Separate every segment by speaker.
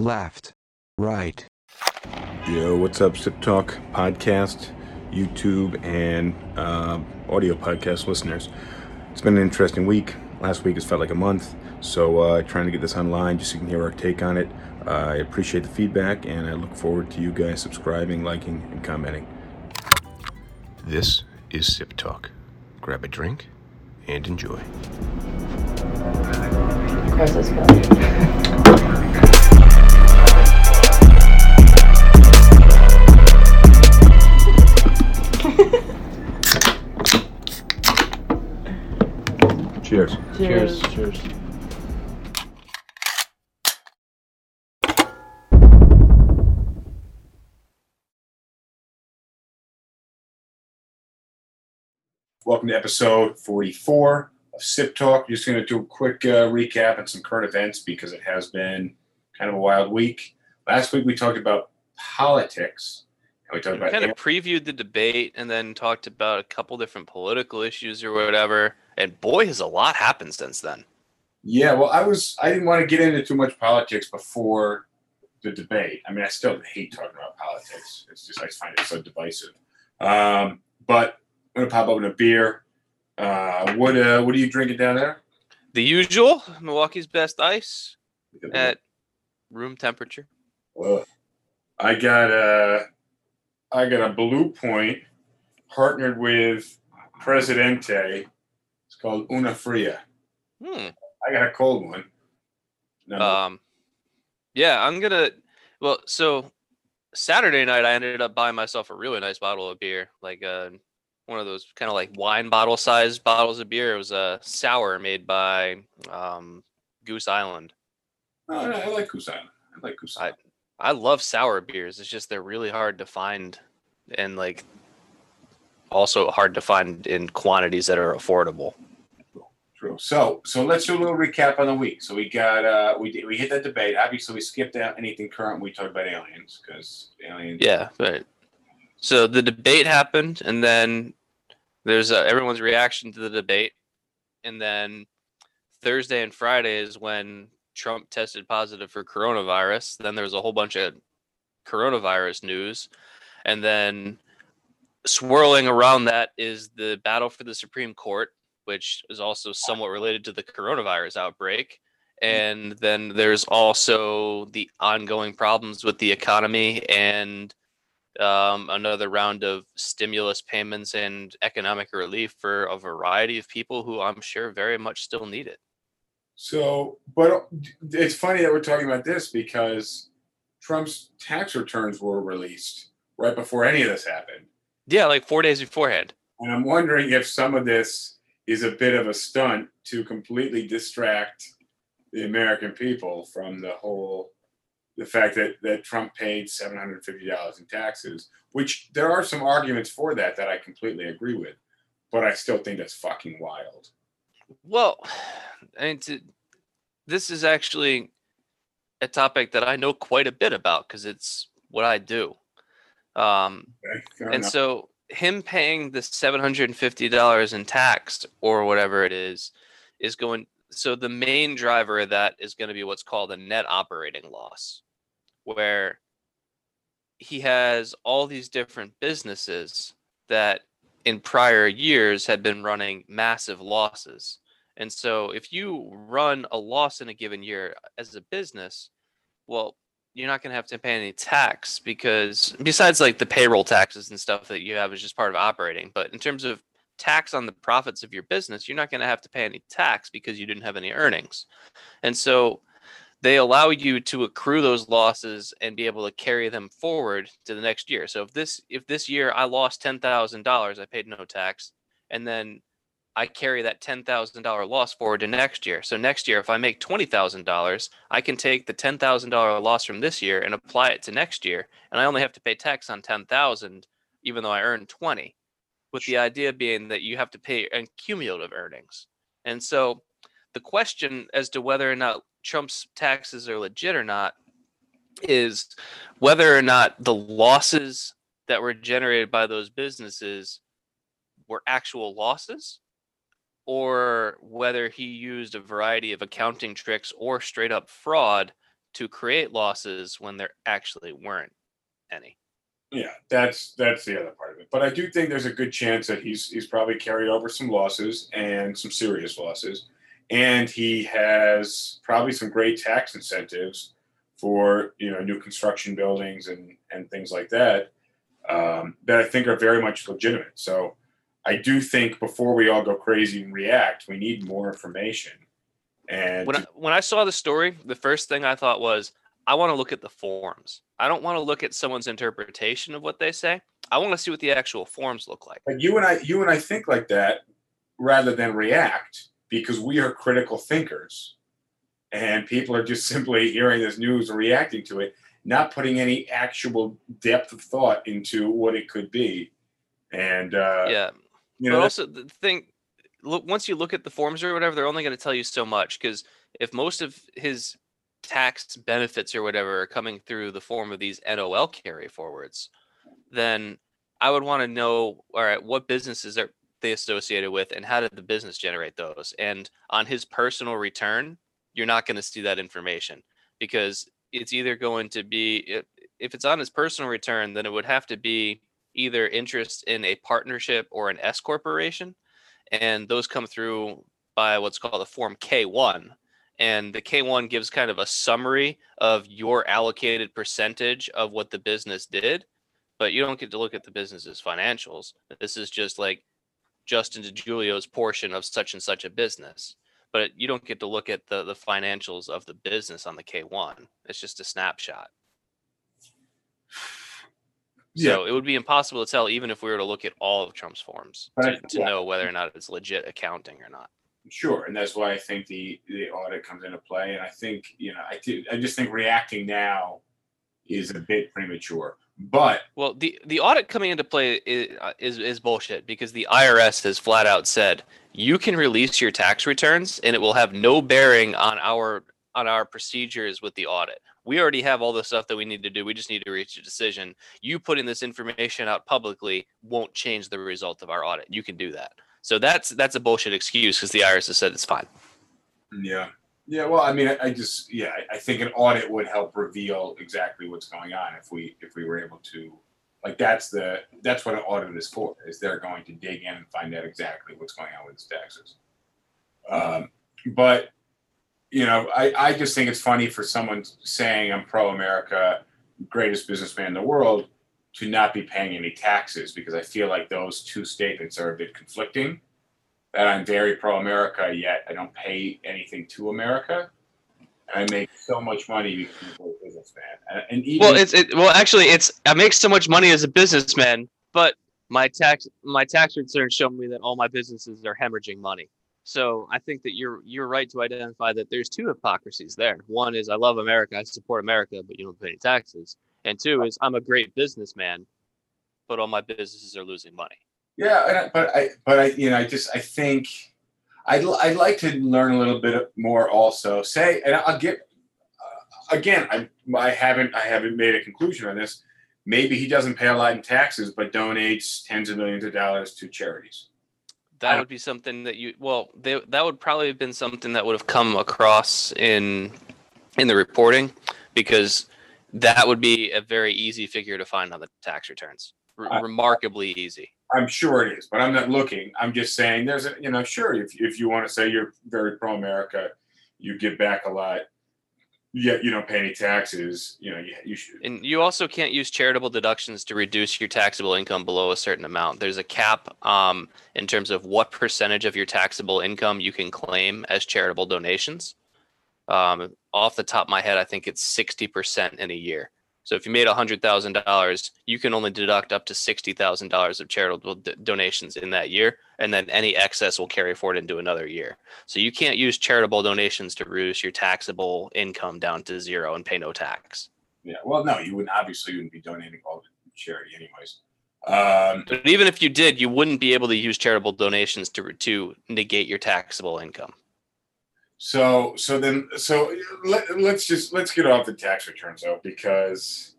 Speaker 1: left, right.
Speaker 2: Yo, what's up, Sip Talk podcast, YouTube, and uh, audio podcast listeners? It's been an interesting week. Last week has felt like a month, so uh, trying to get this online just so you can hear our take on it. Uh, I appreciate the feedback, and I look forward to you guys subscribing, liking, and commenting. This is Sip Talk. Grab a drink and enjoy.
Speaker 3: Across this
Speaker 2: Cheers.
Speaker 3: Cheers.
Speaker 4: Cheers.
Speaker 2: Welcome to episode 44 of Sip Talk. Just going to do a quick uh, recap and some current events because it has been kind of a wild week. Last week we talked about politics and we talked
Speaker 5: We
Speaker 2: about
Speaker 5: kind of previewed the debate and then talked about a couple different political issues or whatever. And boy, has a lot happened since then.
Speaker 2: Yeah, well, I was I didn't want to get into too much politics before the debate. I mean, I still hate talking about politics. It's just I just find it so divisive. Um, but I'm gonna pop open a beer. Uh, what uh, what are you drinking down there?
Speaker 5: The usual Milwaukee's best ice at room temperature.
Speaker 2: Well, I got a I got a Blue Point partnered with Presidente. It's called Una Fria.
Speaker 5: Hmm.
Speaker 2: I got a cold one. No,
Speaker 5: Um, yeah, I'm gonna. Well, so Saturday night I ended up buying myself a really nice bottle of beer, like uh, one of those kind of like wine bottle sized bottles of beer. It was a sour made by um, Goose Island.
Speaker 2: no, I like Kusan. I like Kusan.
Speaker 5: I love sour beers. It's just they're really hard to find, and like also hard to find in quantities that are affordable.
Speaker 2: True. So, so let's do a little recap on the week. So we got uh we did, we hit that debate. Obviously, we skipped out anything current. We talked about aliens because aliens.
Speaker 5: Yeah, right. So the debate happened, and then there's uh, everyone's reaction to the debate, and then Thursday and Friday is when Trump tested positive for coronavirus. Then there was a whole bunch of coronavirus news, and then swirling around that is the battle for the Supreme Court, which is also somewhat related to the coronavirus outbreak. And then there's also the ongoing problems with the economy and um, another round of stimulus payments and economic relief for a variety of people who I'm sure very much still need it.
Speaker 2: So, but it's funny that we're talking about this because Trump's tax returns were released right before any of this happened,
Speaker 5: Yeah, like four days beforehand.
Speaker 2: and I'm wondering if some of this is a bit of a stunt to completely distract the American people from the whole the fact that that Trump paid seven hundred fifty dollars in taxes, which there are some arguments for that that I completely agree with, but I still think that's fucking wild.
Speaker 5: Well, I mean, to, this is actually a topic that I know quite a bit about because it's what I do. Um,
Speaker 2: Okay?
Speaker 5: And
Speaker 2: enough.
Speaker 5: so him paying the seven hundred and fifty dollars in tax or whatever it is is going. So the main driver of that is going to be what's called a net operating loss, where he has all these different businesses that in prior years had been running massive losses. And so if you run a loss in a given year uh, as a business, well, you're not going to have to pay any tax because besides like the payroll taxes and stuff that you have is just part of operating, but in terms of tax on the profits of your business, you're not going to have to pay any tax because you didn't have any earnings. And so they allow you to accrue those losses and be able to carry them forward to the next year. So if this if this year I lost $10,000, I paid no tax, and then I carry that $10,000 loss forward to next year. So next year if I make $20,000, I can take the $10,000 loss from this year and apply it to next year, and I only have to pay tax on 10,000 even though I earned 20. With the idea being that you have to pay in cumulative earnings. And so the question as to whether or not Trump's taxes are legit or not is whether or not the losses that were generated by those businesses were actual losses or whether he used a variety of accounting tricks or straight up fraud to create losses when there actually weren't any.
Speaker 2: Yeah, that's that's the other part of it. But I do think there's a good chance that he's he's probably carried over some losses and some serious losses, and he has probably some great tax incentives for you know new construction buildings and and things like that um, that I think are very much legitimate. So I do think before we all go crazy and react, we need more information. And
Speaker 5: When I, when I saw the story, the first thing I thought was, I want to look at the forms. I don't want to look at someone's interpretation of what they say. I want to see what the actual forms look like.
Speaker 2: But you and I, you and I think like that rather than react because we are critical thinkers, and people are just simply hearing this news and reacting to it, not putting any actual depth of thought into what it could be. And uh,
Speaker 5: yeah,
Speaker 2: you
Speaker 5: but
Speaker 2: know,
Speaker 5: also the thing, look once you look at the forms or whatever, they're only going to tell you so much because if most of his tax benefits or whatever are coming through the form of these NOL carry forwards, then I would want to know, all right, what businesses are they associated with and how did the business generate those? And on his personal return, you're not going to see that information because it's either going to be if, it's on his personal return, then it would have to be either interest in a partnership or an S corporation, and those come through by what's called a form K1. And the K1 gives kind of a summary of your allocated percentage of what the business did, but you don't get to look at the business's financials. This is just like Justin DeJulio's portion of such and such a business, but you don't get to look at the the financials of the business on the K1. It's just a snapshot.
Speaker 2: Yeah.
Speaker 5: So it would be impossible to tell even if we were to look at all of Trump's forms to, to
Speaker 2: yeah.
Speaker 5: know whether or not it's legit accounting or not.
Speaker 2: Sure, and that's why I think the the audit comes into play. And I think you know, I do, I just think reacting now is a bit premature. But
Speaker 5: Well, the the audit coming into play is, uh, is is bullshit because the IRS has flat out said you can release your tax returns and it will have no bearing on our on our procedures with the audit. We already have all the stuff that we need to do. We just need to reach a decision. You putting this information out publicly won't change the result of our audit. You can do that. So that's that's a bullshit excuse because the IRS has said it's fine.
Speaker 2: yeah, yeah. Well, I mean, I, I just yeah, I, I think an audit would help reveal exactly what's going on if we if we were able to. Like that's the that's what an audit is for. Is they're going to dig in and find out exactly what's going on with his taxes. Um, but you know, I, I just think it's funny for someone saying I'm pro America, greatest businessman in the world, to not be paying any taxes because I feel like those two statements are a bit conflicting. That I'm very pro America, yet I don't pay anything to America. I make so much money because I'm a businessman. And, and even
Speaker 5: Well, it's it, well actually it's I make so much money as a businessman, but my tax my tax returns show me that all my businesses are hemorrhaging money. So I think that you're you're right to identify that there's two hypocrisies there. One is I love America, I support America, but you don't pay any taxes. And two is I'm a great businessman, but all my businesses are losing money.
Speaker 2: Yeah, and I, but I, but I, you know, I just, I think, I'd, I'd like to learn a little bit more. Also, say, and I'll get, uh, again, I, I haven't, I haven't made a conclusion on this. Maybe he doesn't pay a lot in taxes, but donates tens of millions of dollars to charities.
Speaker 5: That would be something that you well, they, that would probably have been something that would have come across in in the reporting because that would be a very easy figure to find on the tax returns. R- remarkably easy.
Speaker 2: I'm sure it is, but I'm not looking. I'm just saying there's a, you know, sure, if, if you want to say you're very pro America, you give back a lot, yet you don't pay any taxes, you know, you, you should.
Speaker 5: And you also can't use charitable deductions to reduce your taxable income below a certain amount. There's a cap um, in terms of what percentage of your taxable income you can claim as charitable donations. Um, off the top of my head, I think it's 60% in a year. So if you made $100,000, you can only deduct up to $60,000 of charitable d- donations in that year. And then any excess will carry forward into another year. So you can't use charitable donations to reduce your taxable income down to zero and pay no tax.
Speaker 2: Yeah, well, no, you wouldn't, obviously, wouldn't be donating all to charity anyways. Um,
Speaker 5: But even if you did, you wouldn't be able to use charitable donations to to negate your taxable income.
Speaker 2: So so then so let, let's just let's get off the tax returns though because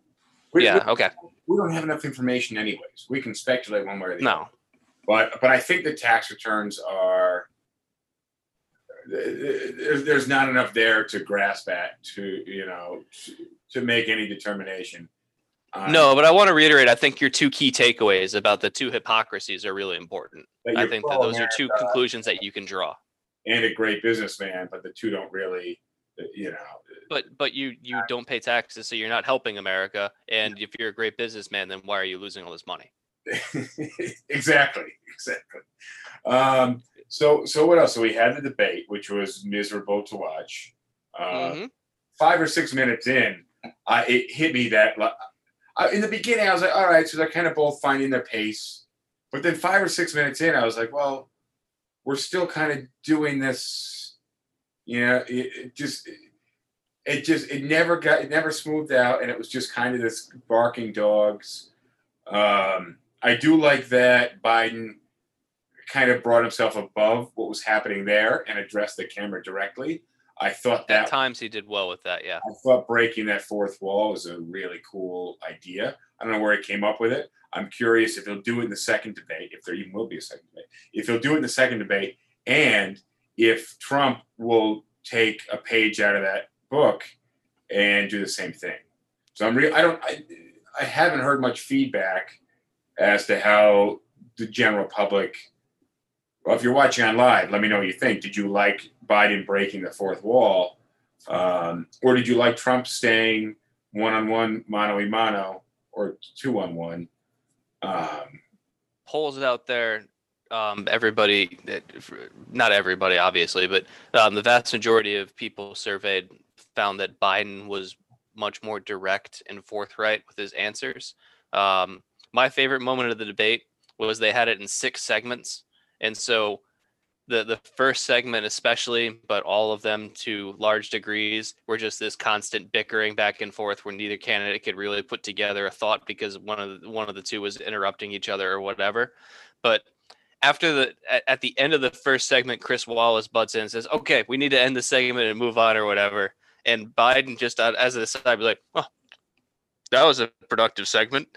Speaker 2: we,
Speaker 5: yeah. Okay.
Speaker 2: we, we don't have enough information anyways. We can speculate one way or the other.
Speaker 5: No.
Speaker 2: But but I think the tax returns are there's, there's not enough there to grasp at to you know to, to make any determination. on
Speaker 5: No, but I want to reiterate. I think your two key takeaways about the two hypocrisies are really important. I think that those are two
Speaker 2: pro-America
Speaker 5: conclusions that you can draw.
Speaker 2: And a great businessman, but the two don't really, you know.
Speaker 5: But but you you don't pay taxes, so you're not helping America. And if you're a great businessman, then why are you losing all this money?
Speaker 2: exactly, exactly. Um, so, so what else? So we had the debate, which was miserable to watch. Uh,
Speaker 5: Mhm.
Speaker 2: Five or six minutes in, I, it hit me that like, I, in the beginning I was like, all right, so they're kind of both finding their pace. But then five or six minutes in, I was like, well, we're still kind of doing this. You know, it, it just, it just, it never got, it never smoothed out, and it was just kind of this barking dogs. Um, I do like that Biden kind of brought himself above what was happening there and addressed the camera directly. I thought
Speaker 5: At
Speaker 2: that
Speaker 5: times he did well with that. Yeah.
Speaker 2: I thought breaking that fourth wall was a really cool idea. I don't know where he came up with it. I'm curious if he'll do it in the second debate, if there even will be a second debate. If he'll do it in the second debate, and if Trump will take a page out of that book and do the same thing. So I'm real. I don't. I, I haven't heard much feedback as to how the general public. Well, if you're watching on live, let me know what you think. Did you like Biden breaking the fourth wall, um, or did you like Trump staying one on one, mano a mano, or two on one? Um,
Speaker 5: polls out there um, everybody not everybody obviously but um, the vast majority of people surveyed found that biden was much more direct and forthright with his answers um, my favorite moment of the debate was they had it in six segments and so the the first segment especially but all of them to large degrees were just this constant bickering back and forth where neither candidate could really put together a thought because one of the, one of the two was interrupting each other or whatever. But after the at, the end of the first segment chris wallace butts in and says okay we need to end the segment and move on or whatever. And biden just uh, as an aside be like "Well, that was a productive segment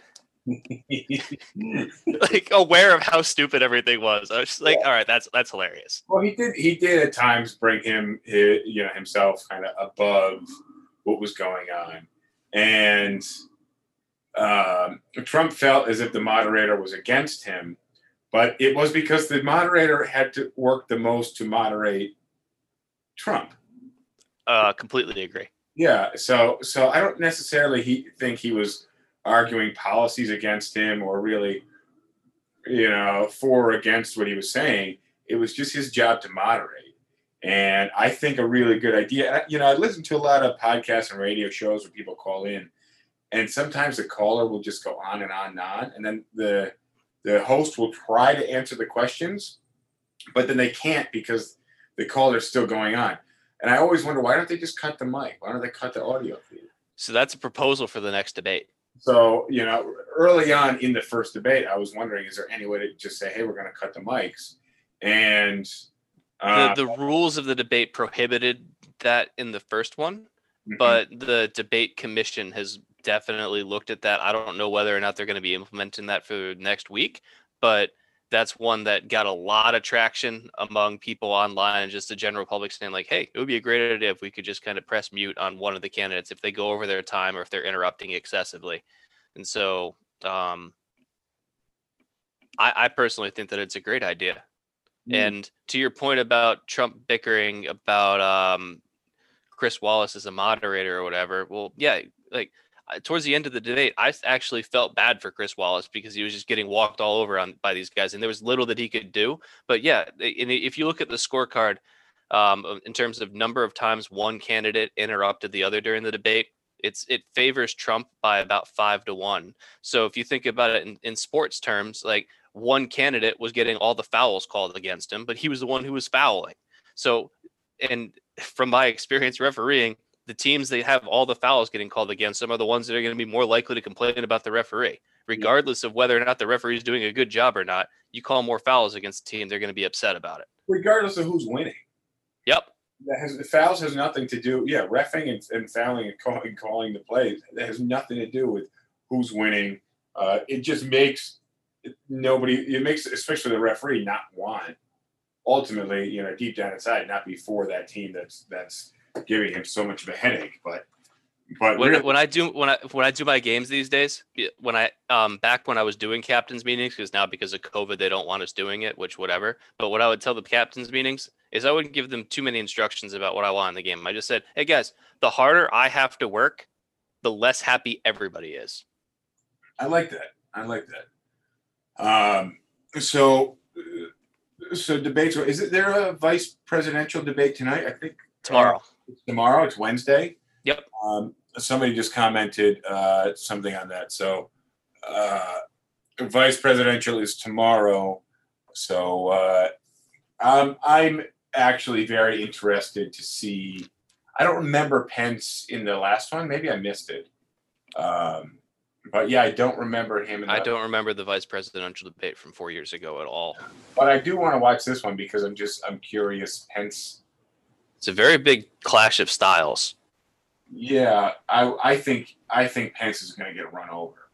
Speaker 5: like aware of how stupid everything was i was just like all right that's that's hilarious
Speaker 2: well, he did. He did at times bring him, hi you know, himself kind of above what was going on, and um, Trump felt as if the moderator was against him, but it was because the moderator had to work the most to moderate Trump.
Speaker 5: uh completely agree
Speaker 2: Yeah, so so I don't necessarily he think he was arguing policies against him or really, you know, for or against what he was saying. It was just his job to moderate, and I think a really good idea. You know, I listen to a lot of podcasts and radio shows where people call in, and sometimes the caller will just go on and on and on, and then the the host will try to answer the questions, but then they can't because the caller's still going on. And I always wonder why don't they just cut the mic? Why don't they cut the audio feed?
Speaker 5: so that's a proposal for the next debate
Speaker 2: So, you know, early on in the first debate, I was wondering, is there any way to just say, hey, we're going to cut the mics? And
Speaker 5: the,
Speaker 2: uh,
Speaker 5: the rules of the debate prohibited that in the first one
Speaker 2: mhm.
Speaker 5: but the debate commission has definitely looked at that. I don't know whether or not they're going to be implementing that for next week, but that's one that got a lot of traction among people online and just the general public saying like, "Hey, it would be a great idea if we could just kind of press mute on one of the candidates if they go over their time or if they're interrupting excessively." And so, um, I, I personally think that it's a great idea.
Speaker 2: Mm.
Speaker 5: And to your point about Trump bickering about um, Chris Wallace as a moderator or whatever, well, yeah, like towards the end of the debate, I actually felt bad for Chris Wallace because he was just getting walked all over on by these guys, and there was little that he could do. But yeah, if you look at the scorecard um, in terms of number of times one candidate interrupted the other during the debate, it's it favors Trump by about five to one. So if you think about it in, in sports terms, like one candidate was getting all the fouls called against him, but he was the one who was fouling. So, and from my experience refereeing, the teams that have all the fouls getting called against them are the ones that are going to be more likely to complain about the referee, regardless of whether or not the referee is doing a good job or not. You call more fouls against the team, they're going to be upset about it.
Speaker 2: regardless of who's winning,
Speaker 5: Yep.
Speaker 2: that has the fouls has nothing to do. Yeah, refing and, and fouling and calling, calling the plays that has nothing to do with who's winning. Uh, it just makes nobody. It makes especially the referee not want ultimately, you know, deep down inside, not be for that team that's that's giving him so much of a headache. But but
Speaker 5: when,
Speaker 2: really,
Speaker 5: when I do when I when I do my games these days, when I um back when I was doing captains meetings, because now because of COVID they don't want us doing it, which whatever. But what I would tell the captains meetings is I wouldn't give them too many instructions about what I want in the game. I just said, hey guys, the harder I have to work, the less happy everybody is.
Speaker 2: I like that. I like that. Um, so uh, so debates. Is it there a vice presidential debate tonight? I think
Speaker 5: Tomorrow.
Speaker 2: It's tomorrow. It's Wednesday.
Speaker 5: Yep.
Speaker 2: Um, somebody just commented uh, something on that. So, uh, vice presidential is tomorrow. So, uh, um, I'm actually very interested to see. I don't remember Pence in the last one. Maybe I missed it. Um, but yeah, I don't remember him. In
Speaker 5: I don't remember the vice presidential debate from four years ago at all.
Speaker 2: But I do want to watch this one because I'm just I'm curious. Pence.
Speaker 5: It's a very big clash of styles.
Speaker 2: Yeah, I I think I think Pence is going to get run over.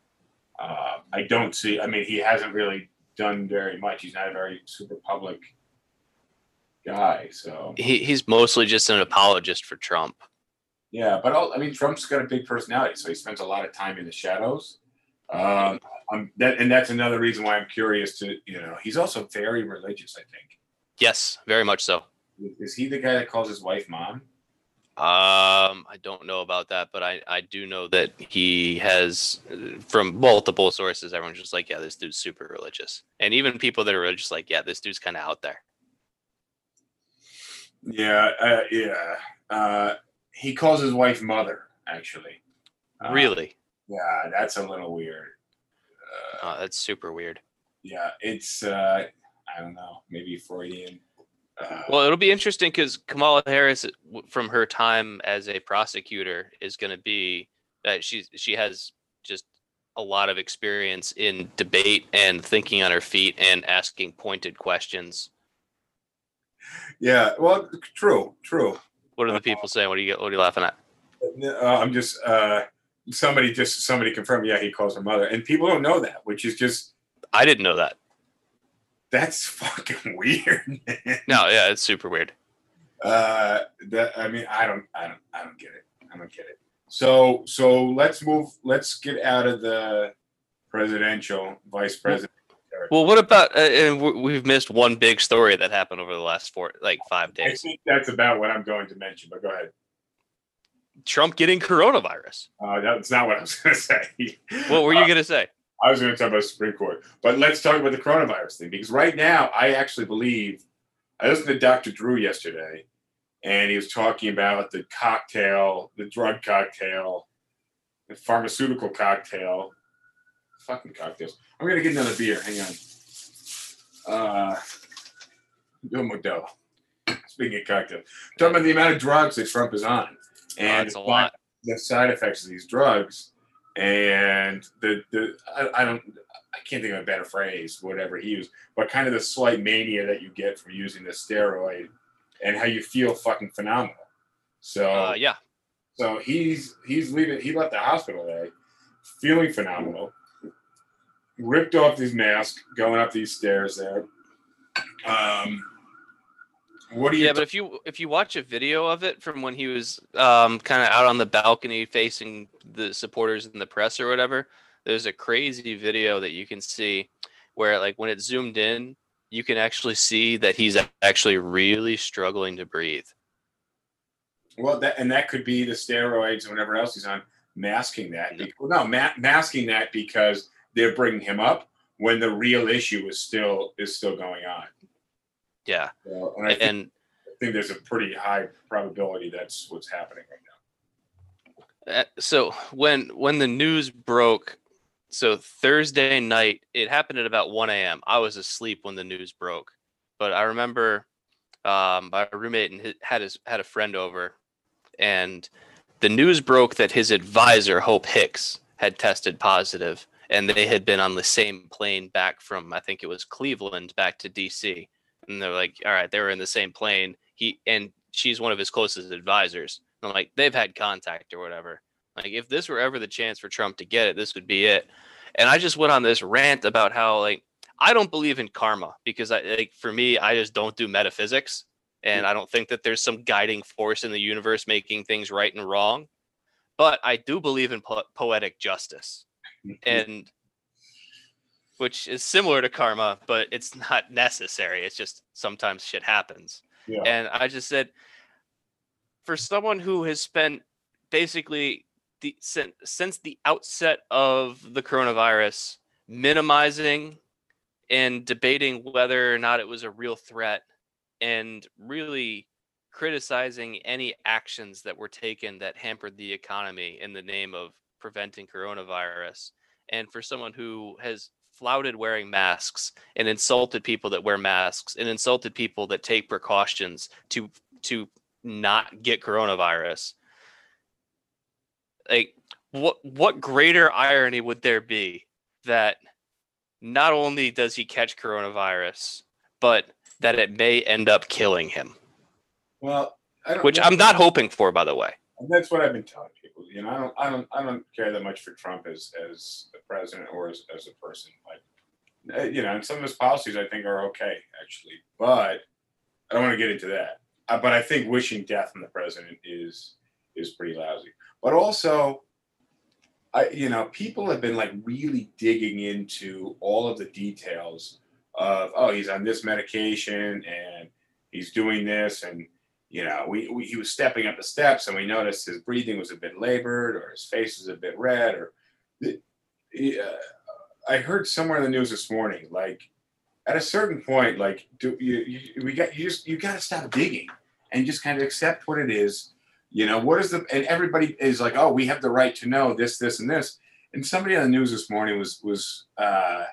Speaker 2: Uh, I don't see. I mean, he hasn't really done very much. He's not a very super public guy. So
Speaker 5: He he's mostly just an apologist for Trump.
Speaker 2: yeah, but all, I mean, Trump's got a big personality, so he spends a lot of time in the shadows. Um, that and that's another reason why I'm curious to you know he's also very religious. I think
Speaker 5: Yes, very much so.
Speaker 2: Is he the guy that calls his wife mom?
Speaker 5: Um, I don't know about that, but I, I do know that he has, from multiple sources, everyone's just like, yeah, this dude's super religious. And even people that are religious, like, yeah, this dude's kind of out there.
Speaker 2: Yeah, uh, yeah. Uh, he calls his wife mother. Actually, Uh,
Speaker 5: really?
Speaker 2: Yeah, that's a little weird. Uh,
Speaker 5: Oh, that's super weird.
Speaker 2: yeah, it's uh, I don't know, maybe Freudian. Uh,
Speaker 5: Well, it'll be interesting because Kamala Harris, from her time as a prosecutor, is going to be that she's she has just a lot of experience in debate and thinking on her feet and asking pointed questions.
Speaker 2: yeah, well, true, true.
Speaker 5: What are the people saying? What are you what are you laughing at?
Speaker 2: Uh, I'm just uh, somebody just somebody confirmed. Yeah, he calls her mother, and people don't know that, which is just
Speaker 5: I didn't know that.
Speaker 2: That's fucking weird. Man.
Speaker 5: No, yeah, it's super weird.
Speaker 2: Uh, that I mean, I don't, I don't, I don't get it. I don't get it. So, so let's move. Let's get out of the presidential, vice president.
Speaker 5: Well, what about? Uh, and we've missed one big story that happened over the last four, like five days.
Speaker 2: I think that's about what I'm going to mention. But go ahead.
Speaker 5: Trump getting coronavirus.
Speaker 2: Uh, that's not what I was going to say.
Speaker 5: What were you gonna say?
Speaker 2: I was going to talk about Supreme Court, but let's talk about the coronavirus thing because right now I actually believe I listened to Dr. Drew yesterday, and he was talking about the cocktail, the drug cocktail, the pharmaceutical cocktail, fucking cocktails. I'm going to get another beer. Hang on. Uh, do Modelo. Speaking of cocktails, talking about the amount of drugs that Trump is on,
Speaker 5: Oh,
Speaker 2: and
Speaker 5: lot.
Speaker 2: the side effects of these drugs and the the I, I don't I can't think of a better phrase whatever he used but kind of the slight mania that you get from using the steroid and how you feel fucking phenomenal. So
Speaker 5: Uh, yeah,
Speaker 2: so he's he's leaving he left the hospital today feeling phenomenal ripped off his mask going up these stairs there. Um what do you
Speaker 5: yeah. But if you if you watch a video of it from when he was um kind of out on the balcony facing the supporters and the press or whatever, there's a crazy video that you can see where like when it's zoomed in, you can actually see that he's actually really struggling to breathe.
Speaker 2: Well, that and that could be the steroids and whatever else he's on, masking that.
Speaker 5: No.
Speaker 2: Ma- masking that because they're bringing him up when the real issue is still is still going on.
Speaker 5: Yeah,
Speaker 2: So, and I think,
Speaker 5: and
Speaker 2: I think there's a pretty high probability that's what's happening right now.
Speaker 5: Uh, so when when the news broke so thursday night it happened at about 1 a.m i was asleep when the news broke but i remember um my roommate and his, had his had a friend over and the news broke that his advisor hope hicks had tested positive and they had been on the same plane back from i think it was cleveland back to dc and they're like all right they were in the same plane. He and she's one of his closest advisors. And I'm like they've had contact or whatever. Like if this were ever the chance for Trump to get it, this would be it. And I just went on this rant about how like I don't believe in karma because I like for me, I just don't do metaphysics, and I don't think that there's some guiding force in the universe making things right and wrong. But I do believe in po- poetic justice, mm-hmm. and which is similar to karma, but it's not necessary. It's just sometimes shit happens.
Speaker 2: Yeah.
Speaker 5: And I just said, for someone who has spent basically the since, since the outset of the coronavirus minimizing and debating whether or not it was a real threat and really criticizing any actions that were taken that hampered the economy in the name of preventing coronavirus and for someone who has flouted wearing masks and insulted people that wear masks and insulted people that take precautions to to not get coronavirus. Like what what greater irony would there be that not only does he catch coronavirus but that it may end up killing him?
Speaker 2: Well, I don't,
Speaker 5: which i'm not hoping for by the way
Speaker 2: that's what I've been telling people. You know, I don't, I don't, I don't care that much for Trump as as a president or as, as a person. Like, uh, you know, and some of his policies I think are okay actually, but I don't want to get into that. Uh, but I think wishing death on the president is is pretty lousy. But also, I you know, people have been like really digging into all of the details of oh, he's on this medication and he's doing this and you know, we, we he was stepping up the steps, and we noticed his breathing was a bit labored, or his face was a bit red, or yeah, I heard somewhere in the news this morning, like at a certain point, like do you, you we got you just you got to stop digging and just kind of accept what it is. You know, what is the and everybody is like, oh, we have the right to know this, this, and this. And somebody on the news this morning was was uh,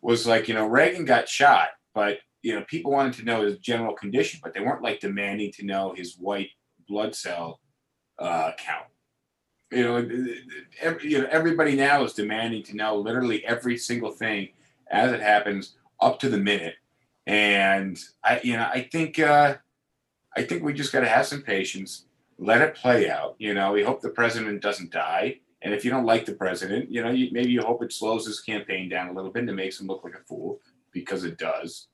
Speaker 2: was like, you know, Reagan got shot, but you know, people wanted to know his general condition, but they weren't like demanding to know his white blood cell uh, count. You know, every, you know, everybody now is demanding to know literally every single thing as it happens up to the minute. And I, you know, I think, uh, I think we just got to have some patience, let it play out. You know, we hope the president doesn't die. And if you don't like the president, you know, you, maybe you hope it slows his campaign down a little bit and makes him look like a fool because it does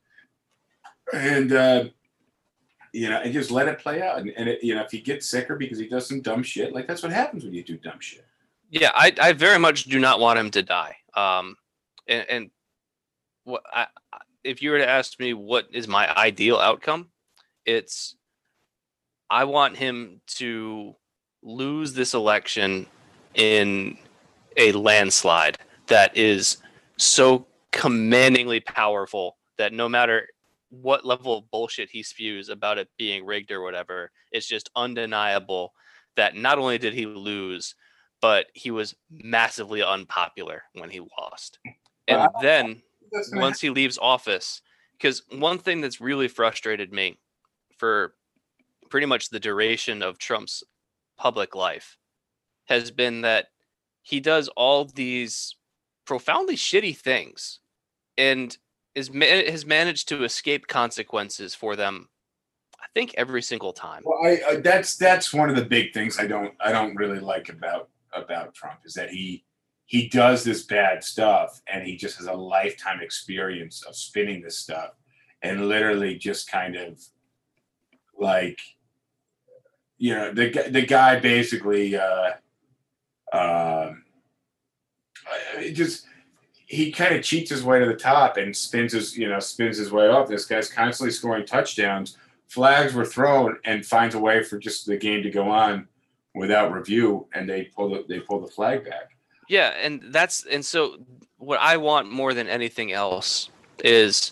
Speaker 2: and uh, you know, and just let it play out. And, and it, you know, if he gets sicker because he does some dumb shit, like that's what happens when you do dumb shit.
Speaker 5: Yeah, I, I very much do not want him to die. Um, and, and what I, if you were to ask me what is my ideal outcome, it's I want him to lose this election in a landslide that is so commandingly powerful that no matter what level of bullshit he spews about it being rigged or whatever, it's just undeniable that not only did he lose, but he was massively unpopular when he lost. And then once he leaves office, because one thing that's really frustrated me for pretty much the duration of Trump's public life has been that he does all these profoundly shitty things and is has managed to escape consequences for them i think every single time.
Speaker 2: Well, I, that's that's one of the big things I don't I don't really like about about Trump is that he he does this bad stuff and he just has a lifetime experience of spinning this stuff and literally just kind of like you know the the guy basically uh it just he kind of cheats his way to the top and spins his you know spins his way up. This guy's constantly scoring touchdowns. Flags were thrown and finds a way for just the game to go on without review and they pull the they pull the flag back.
Speaker 5: Yeah, and that's and so what I want more than anything else is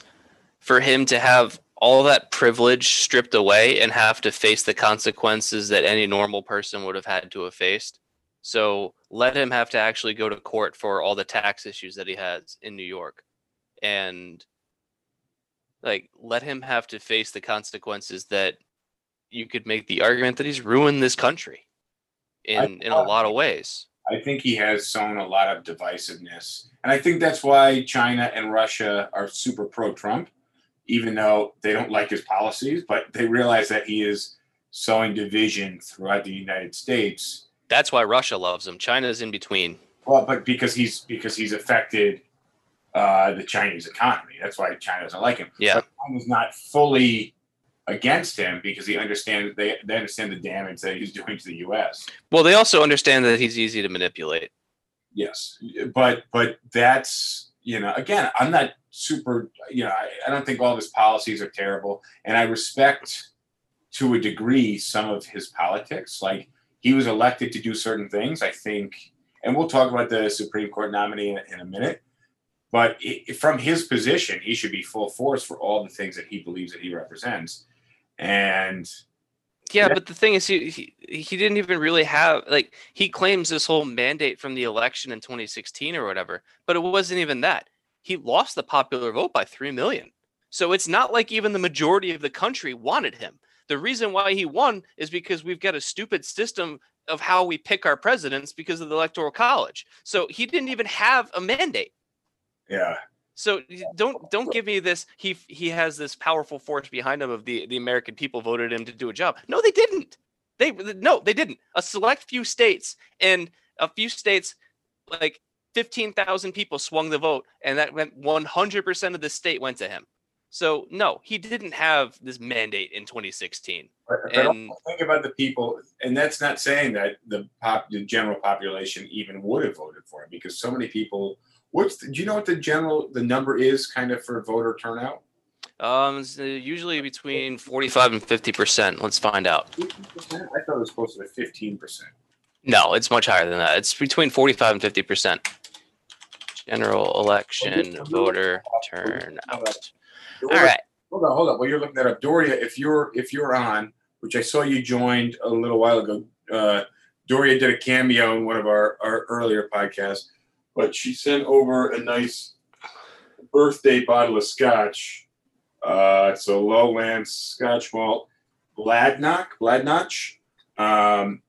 Speaker 5: for him to have all that privilege stripped away and have to face the consequences that any normal person would have had to have faced. So let him have to actually go to court for all the tax issues that he has in New York. And like let him have to face the consequences that you could make the argument that he's ruined this country in in a lot of ways.
Speaker 2: I think he has sown a lot of divisiveness. And I think that's why China and Russia are super pro Trump, even though they don't like his policies, but they realize that he is sowing division throughout the United States.
Speaker 5: That's why Russia loves him. China's in between.
Speaker 2: Well, but because he's because he's affected uh, the Chinese economy. That's why China doesn't like him.
Speaker 5: Yeah.
Speaker 2: But China's not fully against him because he understands they, they understand the damage that he's doing to the U.S.
Speaker 5: Well, they also understand that he's easy to manipulate.
Speaker 2: Yes, but but that's you know again I'm not super you know I, I don't think all of his policies are terrible, and I respect to a degree some of his politics. Like he was elected to do certain things. I think, and we'll talk about the Supreme Court nominee in, in a minute. But i from his position, he should be full force for all the things that he believes that he represents. And
Speaker 5: Yeah,
Speaker 2: Yeah.
Speaker 5: but the thing is, he, he he didn't even really have like he claims this whole mandate from the election in 2016 or whatever, but it wasn't even that. He lost the popular vote by three million. So it's not like even the majority of the country wanted him. The reason why he won is because we've got a stupid system of how we pick our presidents because of the electoral college. So he didn't even have a mandate.
Speaker 2: yeah,
Speaker 5: So don't don't give me this. He he has this powerful force behind him of the the American people voted him to do a job. No, they didn't. They no, they didn't. A select few states and a few states, like fifteen thousand people swung the vote, and that went one hundred percent of the state went to him. So no, he didn't have this mandate in 2016.
Speaker 2: But, but
Speaker 5: And-
Speaker 2: think about the people, and that's not saying that the pop, the general population even would have voted for him because so many people. What's the, do you know what the general the number is kind of for voter turnout?
Speaker 5: Um, uh, usually between 45 and 50 percent. Let's find out.
Speaker 2: 50%? I thought it was closer to fifteen percent.
Speaker 5: No, it's much higher than that. It's between 45 and 50 percent. General election voter turnout. All right.
Speaker 2: Hold on, hold on. While you're looking that up, Doria, if you're if you're on, which I saw you joined a little while ago, uh, Doria did a cameo in one of our, our earlier podcasts, but she sent over a nice birthday bottle of scotch. Uh, it's a lowland scotch malt, Bladnoch, Bladnotch. Um,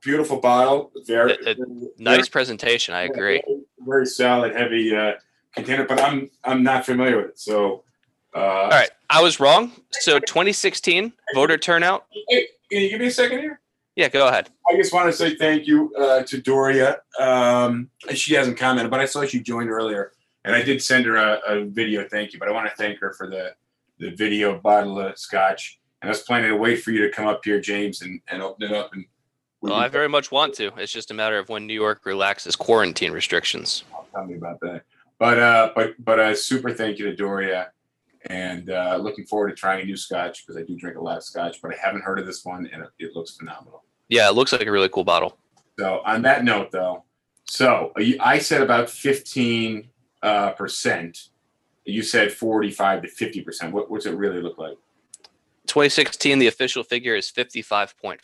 Speaker 2: beautiful bottle, very,
Speaker 5: Uh, uh, Nice presentation. I agree.
Speaker 2: very, very solid, heavy uh, container, but I'm I'm not familiar with it, so. Uh,
Speaker 5: All right. I was wrong. So 2016 voter turnout.
Speaker 2: Can you give me a second here?
Speaker 5: Yeah, go ahead.
Speaker 2: I just want to say thank you uh, to Doria. Um, she hasn't commented, but I saw she joined earlier, and I did send her a, a video thank you. But I want to thank her for the the video bottle of scotch. And I was planning to wait for you to come up here, James, and, and open it up. And
Speaker 5: Well, I very much want to. It's just a matter of when New York relaxes quarantine restrictions.
Speaker 2: tell me about that. But uh, but but a super thank you to Doria, and uh, looking forward to trying a new scotch because I do drink a lot of scotch, but I haven't heard of this one, and it, it looks phenomenal.
Speaker 5: Yeah, it looks like a really cool bottle.
Speaker 2: So on that note, though, so I said about fifteen uh, percent. You said forty-five to fifty percent. What, what's it really look like?
Speaker 5: 2016, the official figure is 55.5.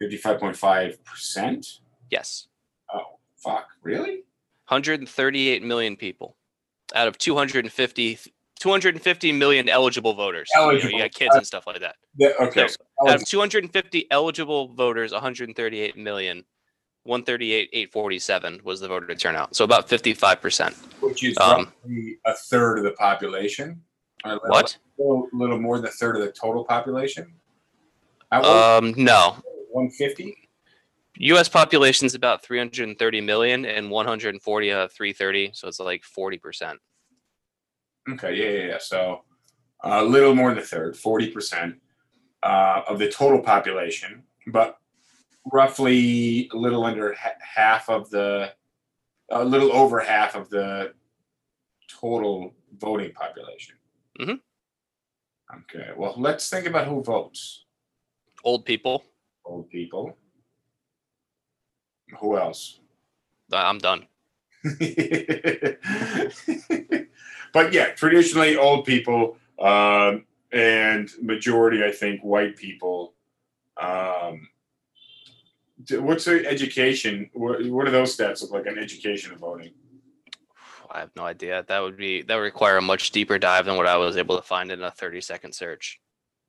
Speaker 2: Fifty-five point five percent.
Speaker 5: Yes.
Speaker 2: Oh fuck! Really?
Speaker 5: 138 million people out of 250 250 million eligible voters. You know, You, got kids and stuff like that.
Speaker 2: Yeah, okay.
Speaker 5: So, Out of 250 eligible voters, 138 million, 138 847 was the voter turnout. So about 55%.
Speaker 2: Which is
Speaker 5: um,
Speaker 2: roughly a third of the population. A little-
Speaker 5: What?
Speaker 2: little, little more than a third of the total population.
Speaker 5: Um, no.
Speaker 2: one fifty.
Speaker 5: U.S. population is about 330 million, and 140 of 330, so it's like 40 percent.
Speaker 2: Okay, yeah, yeah, yeah. So a little more than a third, forty percent uh, of the total population, but roughly a little under ha- half of the, a little over half of the total voting population.
Speaker 5: Mhm.
Speaker 2: Okay, well, let's think about who votes.
Speaker 5: Old people.
Speaker 2: Old people. Who else?
Speaker 5: Uh, I'm done.
Speaker 2: but yeah, traditionally old people um, and majority, I think, white people. Um, what's the education? What, what do those stats look like on education of voting?
Speaker 5: I have no idea. That would be that would require a much deeper dive than what I was able to find in a 30 second search.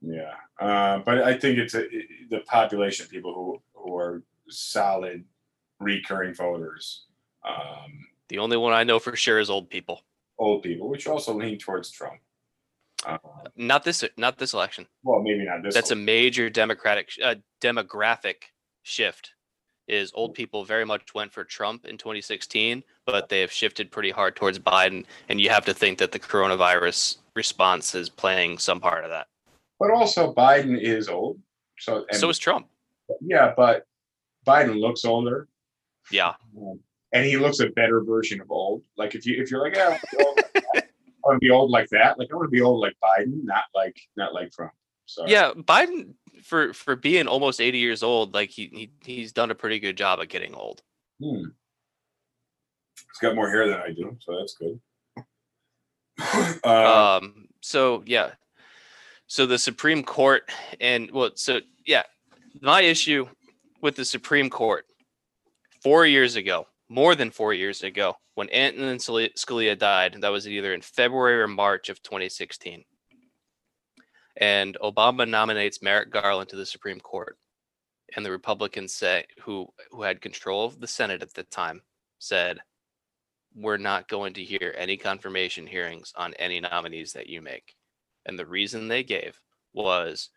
Speaker 2: Yeah, uh, but I think it's a, the population of people who who are solid recurring voters. Um,
Speaker 5: The only one I know for sure is old people.
Speaker 2: Old people, which also lean towards Trump. Uh,
Speaker 5: Not this not this election.
Speaker 2: well, maybe not this.
Speaker 5: That's a major democratic uh, demographic shift is old people very much went for Trump in 2016, but they have shifted pretty hard towards Biden, and you have to think that the coronavirus response is playing some part of that.
Speaker 2: But also, Biden is old. So, and,
Speaker 5: so is Trump.
Speaker 2: yeah, but Biden looks older.
Speaker 5: Yeah.
Speaker 2: Um, and he looks a better version of old. Like if you if you're like, yeah, I want to be old like that. Like I want to be old like Biden, not like not like Trump. So
Speaker 5: Yeah, Biden for for being almost 80 years old, like he, he he's done a pretty good job at getting old.
Speaker 2: Hmm. He's got more hair than I do, so that's good. uh,
Speaker 5: Um so yeah. So the Supreme Court and well so yeah, my issue with the Supreme Court 4 years ago, more than 4 years ago, when Antonin Scalia Scalia died, that was either in February or March of 2016. And Obama nominates Merrick Garland to the Supreme Court. And the Republicans say who who had control of the Senate at the time said we're not going to hear any confirmation hearings on any nominees that you make. And the reason they gave was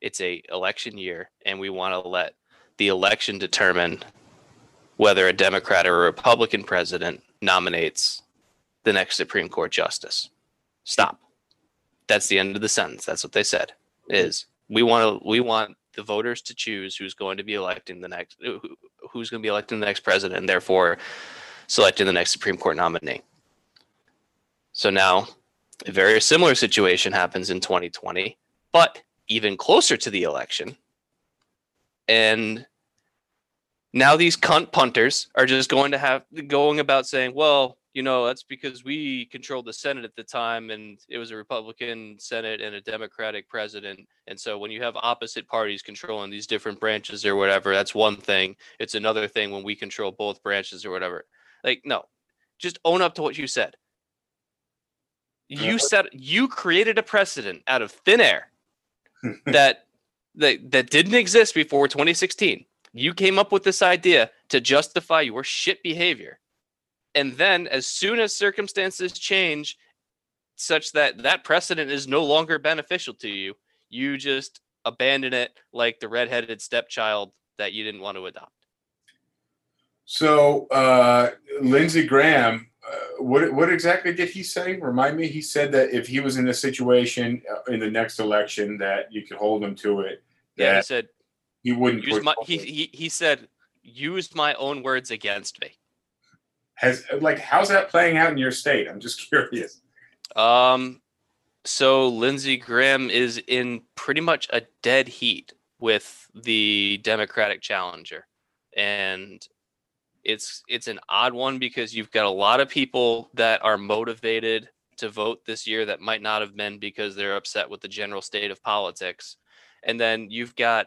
Speaker 5: it's a election year and we want to let the election determine whether a Democrat or a Republican president nominates the next Supreme Court justice. Stop. That's the end of the sentence. That's what they said. Is we want to we want the voters to choose who's going to be electing the next who, who's going to be electing the next president and therefore selecting the next Supreme Court nominee. So now a very similar situation happens in 2020, but even closer to the election. And now these cunt punters are just going to have going about saying, well, you know, that's because we controlled the Senate at the time and it was a Republican Senate and a Democratic president. And so when you have opposite parties controlling these different branches or whatever, that's one thing. It's another thing when we control both branches or whatever. Like, no, just own up to what you said. You said you created a precedent out of thin air that that that didn't exist before 2016. You came up with this idea to justify your shit behavior. And then as soon as circumstances change such that that precedent is no longer beneficial to you, you just abandon it like the redheaded stepchild that you didn't want to adopt.
Speaker 2: so uh, Lindsey Graham, uh, what what exactly did he say? Remind me. He said that if he was in a situation uh, in the next election that you could hold him to it,
Speaker 5: Yeah, he said
Speaker 2: he wouldn't.
Speaker 5: use my he, he he said use my own words against me.
Speaker 2: Has like how's that playing out in your state? I'm just curious.
Speaker 5: Um, so Lindsey Graham is in pretty much a dead heat with the Democratic challenger, and it's it's an odd one because you've got a lot of people that are motivated to vote this year that might not have been because they're upset with the general state of politics, and then you've got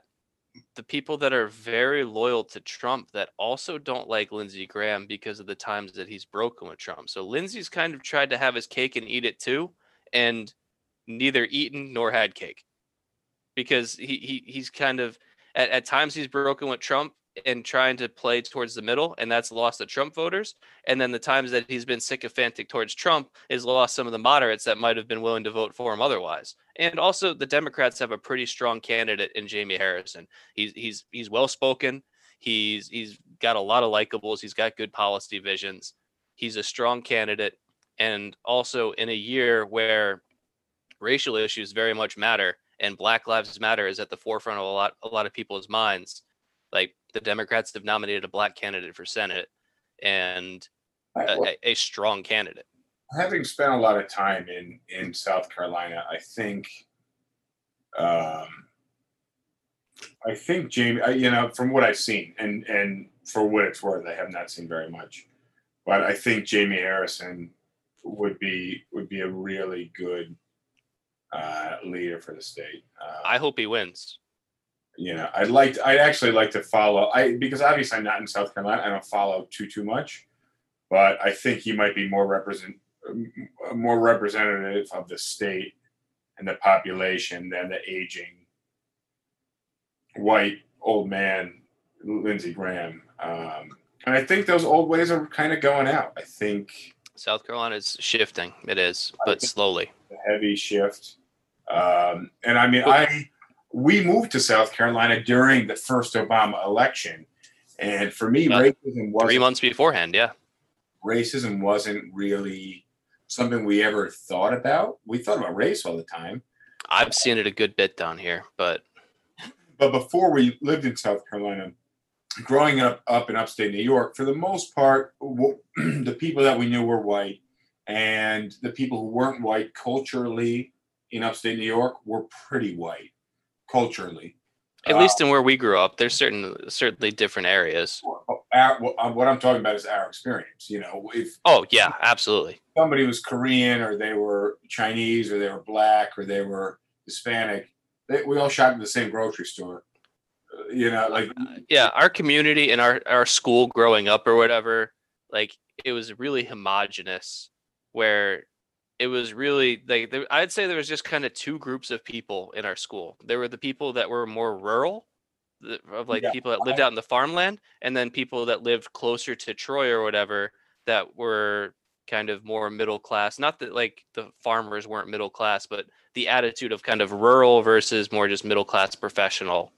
Speaker 5: the people that are very loyal to Trump that also don't like Lindsey Graham because of the times that he's broken with Trump. So Lindsey's kind of tried to have his cake and eat it too, and neither eaten nor had cake. Because he, he he's kind of at, at times he's broken with Trump and trying to play towards the middle, and that's lost the Trump voters. And then the times that he's been sycophantic towards Trump is lost some of the moderates that might have been willing to vote for him otherwise. And also the Democrats have a pretty strong candidate in Jamie Harrison. He's he's he's well spoken. He's he's got a lot of likables. He's got good policy visions. He's a strong candidate, and also in a year where racial issues very much matter and Black Lives Matter is at the forefront of a lot a lot of people's minds. Like the Democrats have nominated a black candidate for Senate and a,
Speaker 2: well,
Speaker 5: a, a strong candidate.
Speaker 2: having spent a lot of time in in South Carolina, I think, um, I think Jamie, I, you know, from what I've seen, and and for what it's worth, I have not seen very much, but I think Jamie Harrison would be would be a really good uh, leader for the state. Uh,
Speaker 5: I hope he wins.
Speaker 2: You know, I'd like, I'd actually like to follow. I because obviously I'm not in South Carolina. I don't follow too too much, but I think he might be more represent more representative of the state and the population than the aging white old man Lindsey Graham. Um, and I think those old ways are kind of going out. I think
Speaker 5: South Carolina is shifting. It is, but slowly.
Speaker 2: a heavy shift. Um, and I mean, I we moved to South Carolina during the first Obama election, And for me,
Speaker 5: Uh,
Speaker 2: racism wasn't
Speaker 5: Three months beforehand, yeah.
Speaker 2: racism wasn't really something we ever thought about. We thought about race all the time,
Speaker 5: I've seen it a good bit down here, but
Speaker 2: but before we lived in South Carolina, growing up up in upstate New York, for the most part, w- the people that we knew were white, and the people who weren't white culturally in upstate New York were pretty white culturally.
Speaker 5: at
Speaker 2: Uh,
Speaker 5: least in where we grew up, there's certain certainly different areas.
Speaker 2: our, what uh, I'm talking about is our experience. You know, if
Speaker 5: Oh yeah, absolutely.
Speaker 2: somebody was Korean or they were Chinese or they were black or they were Hispanic, they, we all shop at the same grocery store. Uh, You know, like
Speaker 5: Yeah, our community and our our school growing up or whatever, like it was really homogenous where it was really like there, I'd say there was just kind of two groups of people in our school. There were the people that were more rural, the- of like
Speaker 2: Yeah,
Speaker 5: people that lived out in the farmland, and then people that lived closer to Troy or whatever that were kind of more middle class. Not that like the farmers weren't middle class, but the attitude of kind of rural versus more just middle class professional.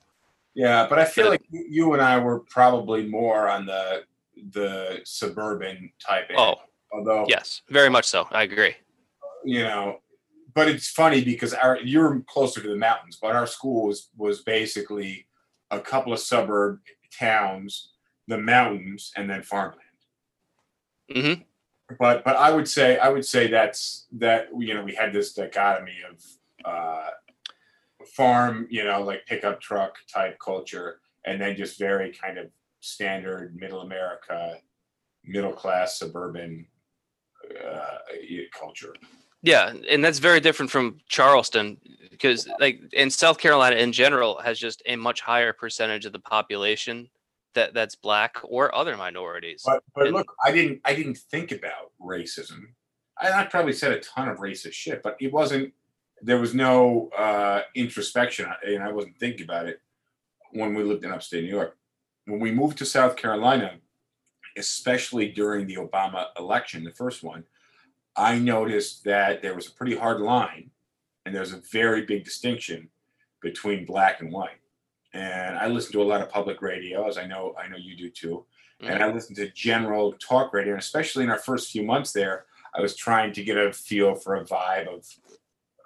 Speaker 2: yeah, but I feel like you and I were probably more on the the suburban type. End,
Speaker 5: Oh,
Speaker 2: although
Speaker 5: yes, very much so. I agree.
Speaker 2: You know, but it's funny because our you're closer to the mountains, but our school was was basically a couple of suburb towns, the mountains, and then farmland.
Speaker 5: hmm
Speaker 2: but but I would say I would say that's that you know we had this dichotomy of uh, farm you know like pickup truck type culture and then just very kind of standard middle America middle class suburban uh, culture.
Speaker 5: Yeah, and that's very different from Charleston because like in South Carolina in general has just a much higher percentage of the population that that's black or other minorities.
Speaker 2: But but
Speaker 5: And-
Speaker 2: look, I didn't I didn't think about racism. I, I probably said a ton of racist shit, but it wasn't. There was no uh, introspection, and I wasn't thinking about it when we lived in upstate New York. When we moved to South Carolina, especially during the Obama election, the first one, I noticed that there was a pretty hard line, and there's a very big distinction between black and white. And I listen to a lot of public radio, as I know I know you do too mm. and I listened to general talk radio, and especially in our first few months there, I was trying to get a feel for a vibe of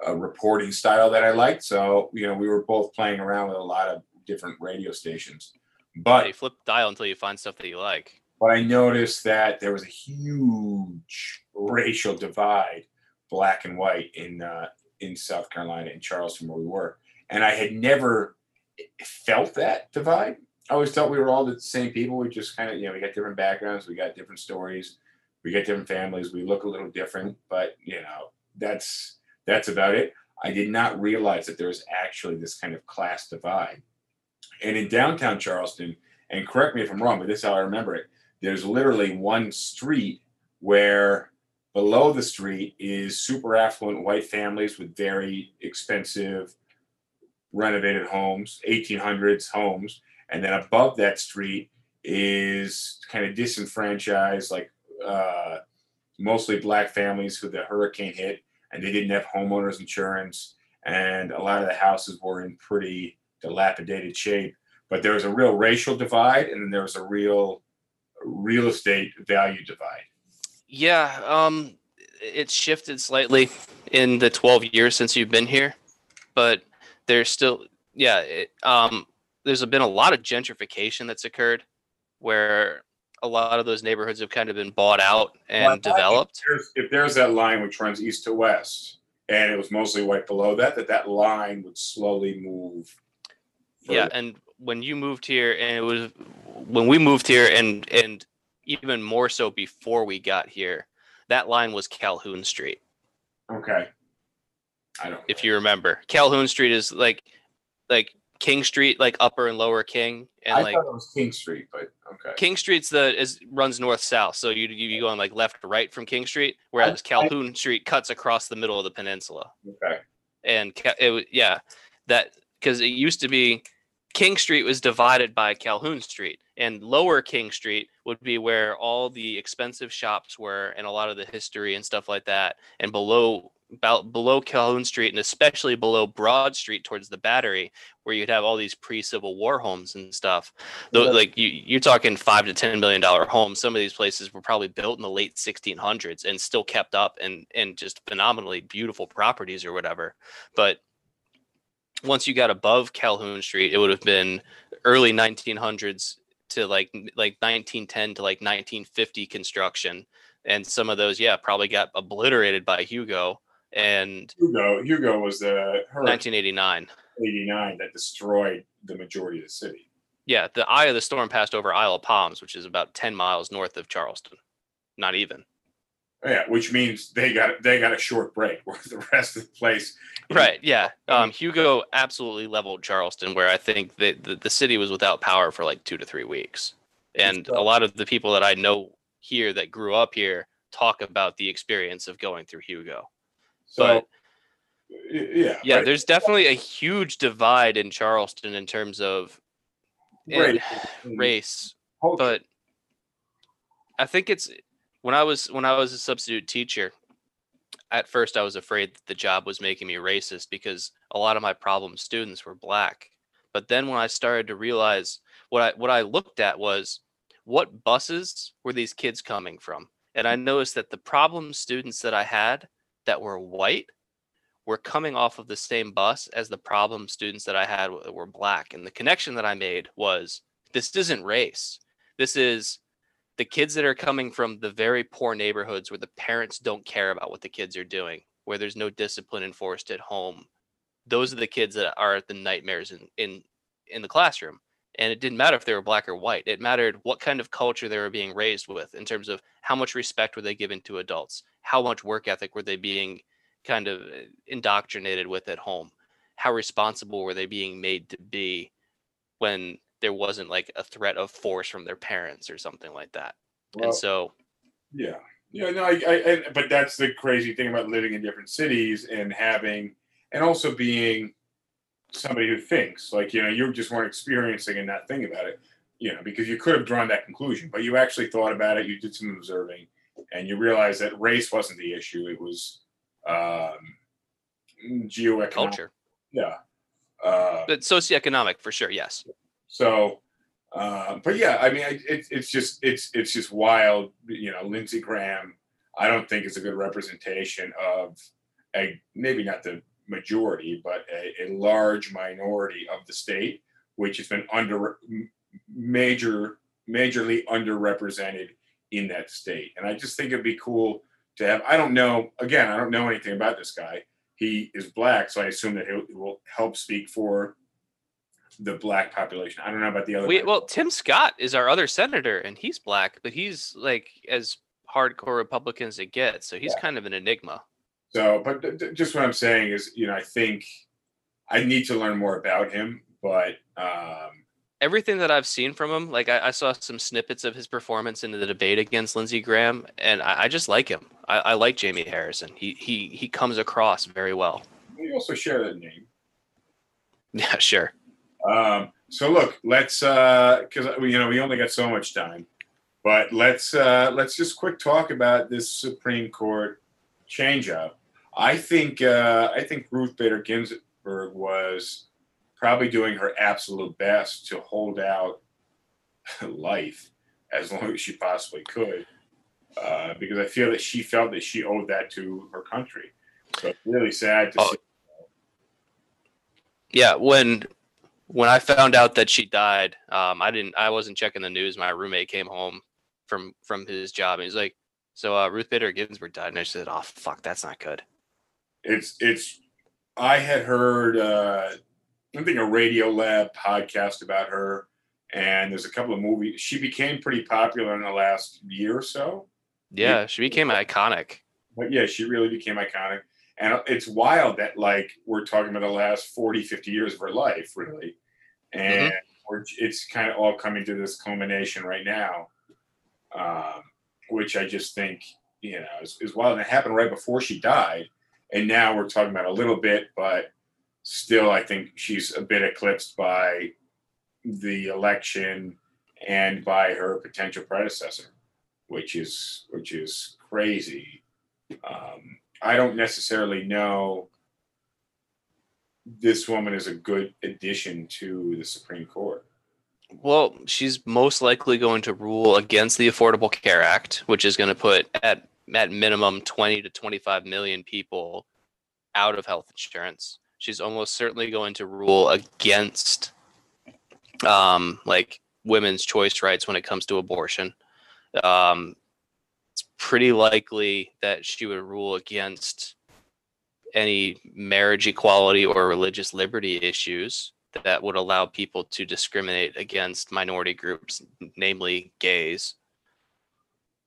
Speaker 2: a reporting style that I liked. So, you know, we were both playing around with a lot of different radio stations. But
Speaker 5: you flip dial until you find stuff that you like.
Speaker 2: but I noticed that there was a huge racial divide, black and white, in uh, in South Carolina, in Charleston, where we were, and I had never felt that divide. I always thought we were all the same people. We just kind of, you know, we got different backgrounds, we got different stories, we got different families, we look a little different, but you know, that's that's about it. I did not realize that there was actually this kind of class divide. And in downtown Charleston, and correct me if I'm wrong, but this is how I remember it. There's literally one street where below the street is super affluent white families with very expensive renovated homes, 1800s homes, and then above that street is kind of disenfranchised, like uh, mostly black families who the hurricane hit, and they didn't have homeowners insurance, and a lot of the houses were in pretty dilapidated shape. But there was a real racial divide, and then there was a real real estate value divide.
Speaker 5: Yeah, um, it's shifted slightly in the 12 years since you've been here, but there's still, yeah, it, um, there's been a lot of gentrification that's occurred where a lot of those neighborhoods have kind of been bought out and
Speaker 2: Well,
Speaker 5: developed.
Speaker 2: There's, if there's that line which runs east to west, and it was mostly white below that, that that line would slowly move.
Speaker 5: Yeah, and when you moved here, and it was when we moved here, and and even more so before we got here, that line was Calhoun Street.
Speaker 2: Okay. I don't.
Speaker 5: if you remember. Calhoun Street is like like King Street, like upper and lower King, and
Speaker 2: I
Speaker 5: like
Speaker 2: thought it was King Street, but okay.
Speaker 5: King Street's the is runs north south. So you you you going like left to right from King Street, whereas Calhoun Street cuts across the middle of the peninsula.
Speaker 2: Okay.
Speaker 5: And it yeah, that because it used to be King Street was divided by Calhoun Street, and lower King Street would be where all the expensive shops were and a lot of the history and stuff like that. And below about below Calhoun Street and especially below Broad Street towards the Battery, where you'd have all these pre-Civil War homes and stuff. Though,
Speaker 2: Yeah.
Speaker 5: like you, you're talking five to ten million dollar homes. Some of these places were probably built in the late 1600s and still kept up and and just phenomenally beautiful properties or whatever. But once you got above Calhoun Street, it would have been early 1900s to like like 1910 to like 1950 construction. And some of those yeah probably got obliterated by hugo and
Speaker 2: Hugo, Hugo was the hurricane.
Speaker 5: 1989
Speaker 2: '89 that destroyed the majority of the city.
Speaker 5: yeah the eye of the storm passed over isle of palms which is about 10 miles north of charleston. Not even
Speaker 2: Yeah, which means they got they got a short break where the rest of the place.
Speaker 5: right yeah um, hugo absolutely leveled charleston where i think that the, the city was without power for like two to three weeks and a lot of the people that i know here that grew up here talk about the experience of going through hugo
Speaker 2: So,
Speaker 5: but
Speaker 2: yeah,
Speaker 5: yeah
Speaker 2: right.
Speaker 5: there's definitely a huge divide in charleston in terms of
Speaker 2: Great.
Speaker 5: race but i think it's when i was when i was a substitute teacher at first i was afraid that the job was making me racist because a lot of my problem students were black. But then when i started to realize what i what i looked at was what buses were these kids coming from? And i noticed that the problem students that i had that were white were coming off of the same bus as the problem students that i had that were black. And the connection that i made was this isn't race. This is the kids that are coming from the very poor neighborhoods where the parents don't care about what the kids are doing, where there's no discipline enforced at home. Those are the kids that are the nightmares in in in the classroom. And it didn't matter if they were black or white. It mattered what kind of culture they were being raised with in terms of how much respect were they given to adults, how much work ethic were they being kind of uh, indoctrinated with at home, how responsible were they being made to be when there wasn't like a threat of force from their parents or something like that.
Speaker 2: Well,
Speaker 5: and so
Speaker 2: Yeah, yeah, no, I, I, and, but that's the crazy thing about living in different cities and having, and also being somebody who thinks like you know you just weren't experiencing and not thinking about it, you know, because you could have drawn that conclusion, but you actually thought about it, you did some observing, and you realized that race wasn't the issue; it was um, geoeconomic.
Speaker 5: culture,
Speaker 2: Yeah. Uh,
Speaker 5: but socioeconomic for sure. Yes.
Speaker 2: So, uh, but yeah, I mean, I- it, it's just it's it's just wild. You know, Lindsey Graham. I don't think is a good representation of a maybe not the majority, but a, a large minority of the state, which has been under major majorly underrepresented in that state. And I just think it'd be cool to have. I don't know. Again, I don't know anything about this guy. He is black, so I assume that he will help speak for the black population. I don't know about the other.
Speaker 5: We, well, Tim Scott is our other senator, and he's black, but he's like as hardcore Republican as it gets. So he's
Speaker 2: Yeah.
Speaker 5: kind of an enigma.
Speaker 2: so, but th- th- just what I'm saying is, you know, I think I need to learn more about him, but um,
Speaker 5: Everything that I've seen from him, like I, I saw some snippets of his performance in the debate against Lindsey Graham, and I, I just like him. I, I like Jamie Harrison. He he he comes across very well.
Speaker 2: we also share that name.
Speaker 5: Yeah, sure.
Speaker 2: Um, so look, let's because you know we only got so much time, but let's uh, let's just quick talk about this Supreme Court change up. I think uh, I think Ruth Bader Ginsburg was probably doing her absolute best to hold out life as long as she possibly could, uh, because I feel that she felt that she owed that to her country. So really sad to
Speaker 5: Oh,
Speaker 2: see.
Speaker 5: Yeah, when when I found out that she died, um, I didn't. I wasn't checking the news. My roommate came home from from his job, and he's like, "So uh, Ruth Bader Ginsburg died," and I said, "Oh fuck, that's not good."
Speaker 2: it's it's i had heard uh i think a radio lab podcast about her and there's a couple of movies she became pretty popular in the last year or so
Speaker 5: Yeah, she became iconic.
Speaker 2: but yeah she really became iconic and it's wild that like we're talking about the last 40 50 years of her life really. And we're, it's kind of all coming to this culmination right now um, which i just think you know is, is wild. And it happened right before she died. And now we're talking about a little bit but still i think she's a bit eclipsed by the election and by her potential predecessor which is which is crazy. Um, I don't necessarily know this woman is a good addition to the Supreme Court.
Speaker 5: Well, she's most likely going to rule against the Affordable Care Act, which is going to put at at minimum 20 to 25 million people out of health insurance. She's almost certainly going to rule against um, like women's choice rights when it comes to abortion. Um, pretty likely that she would rule against any marriage equality or religious liberty issues that would allow people to discriminate against minority groups, namely gays.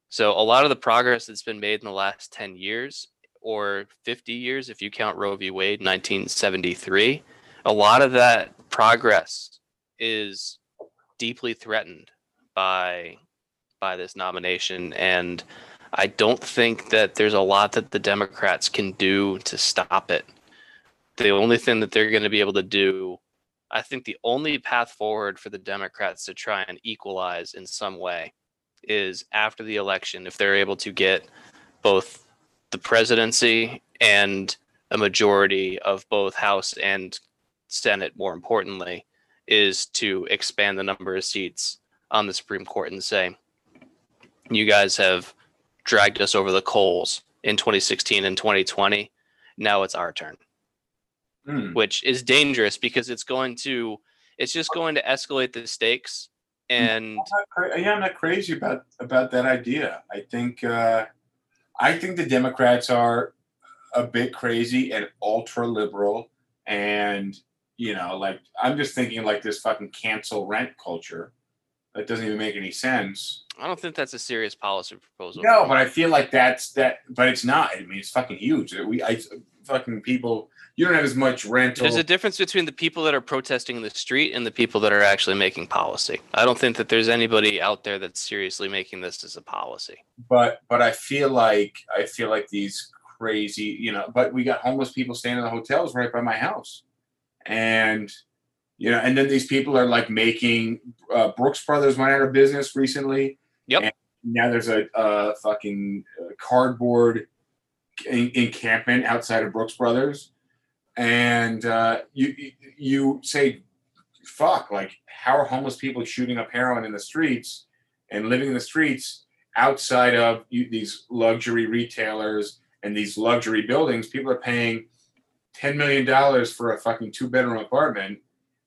Speaker 5: So, a lot of the progress that's been made in the last 10 years or 50 years, if you count Roe v. Wade, 1973, a lot of that progress is deeply threatened by by this nomination and I don't think that there's a lot that the Democrats can do to stop it. The only thing that they're going to be able to do, I think the only path forward for the Democrats to try and equalize in some way is after the election, if they're able to get both the presidency and a majority of both House and Senate, more importantly, is to expand the number of seats on the Supreme Court and say, you guys have dragged us over the coals in 2016 and 2020. Now it's our turn,
Speaker 2: Hmm.
Speaker 5: which is dangerous because it's going to, it's just going to escalate the stakes. And
Speaker 2: I'm cra- yeah, I'm not crazy about about that idea. I think uh, I think the Democrats are a bit crazy and ultra liberal, and you know, like I'm just thinking like this fucking cancel rent culture that doesn't even make any sense.
Speaker 5: I don't think that's a serious policy proposal.
Speaker 2: No, but I feel like that's that, but it's not. I mean, it's fucking huge. We, I, fucking people. You don't have as much rental.
Speaker 5: There's a difference between the people that are protesting in the street and the people that are actually making policy. I don't think that there's anybody out there that's seriously making this as a policy.
Speaker 2: but but I feel like I feel like these crazy, you know. But we got homeless people staying in the hotels right by my house, and you know, and then these people are like making. Uh, Brooks Brothers went out of business recently.
Speaker 5: Yep.
Speaker 2: And now there's a, a fucking uh, cardboard en- encampment outside of Brooks Brothers, and uh, you you- you say, "Fuck!" Like, how are homeless people shooting up heroin in the streets and living in the streets? outside of you, these luxury retailers and these luxury buildings, people are paying ten million dollars for a fucking two bedroom apartment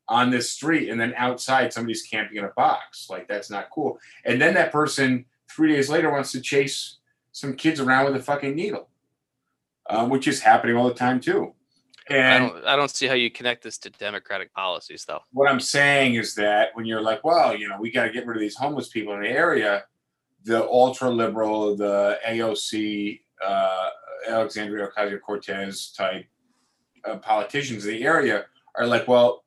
Speaker 2: on this street, and then outside somebody's camping in a box. Like that's not cool. And then that person three days later wants to chase some kids around with a fucking needle, um, which is happening all the time too.
Speaker 5: I
Speaker 2: And
Speaker 5: don't I don't see how you connect this to democratic policies though.
Speaker 2: what I'm saying is that when you're like, well, you know, we got to get rid of these homeless people in the area, the ultra liberal, the AOC, uh, Alexandria Ocasio Cortez type uh, politicians in the area are like, well,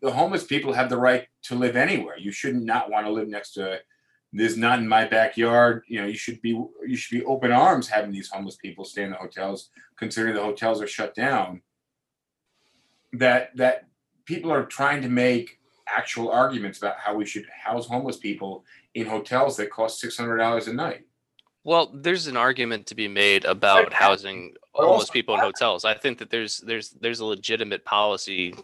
Speaker 2: the homeless people have the right to live anywhere. You should not want to live next to. This is not in my backyard. You know, you should be you should be open arms having these homeless people stay in the hotels, considering the hotels are shut down. That that people are trying to make actual arguments about how we should house homeless people in hotels that cost six hundred dollars a night.
Speaker 5: Well, there's an argument to be made about housing homeless people in hotels. I think that there's there's there's a legitimate policy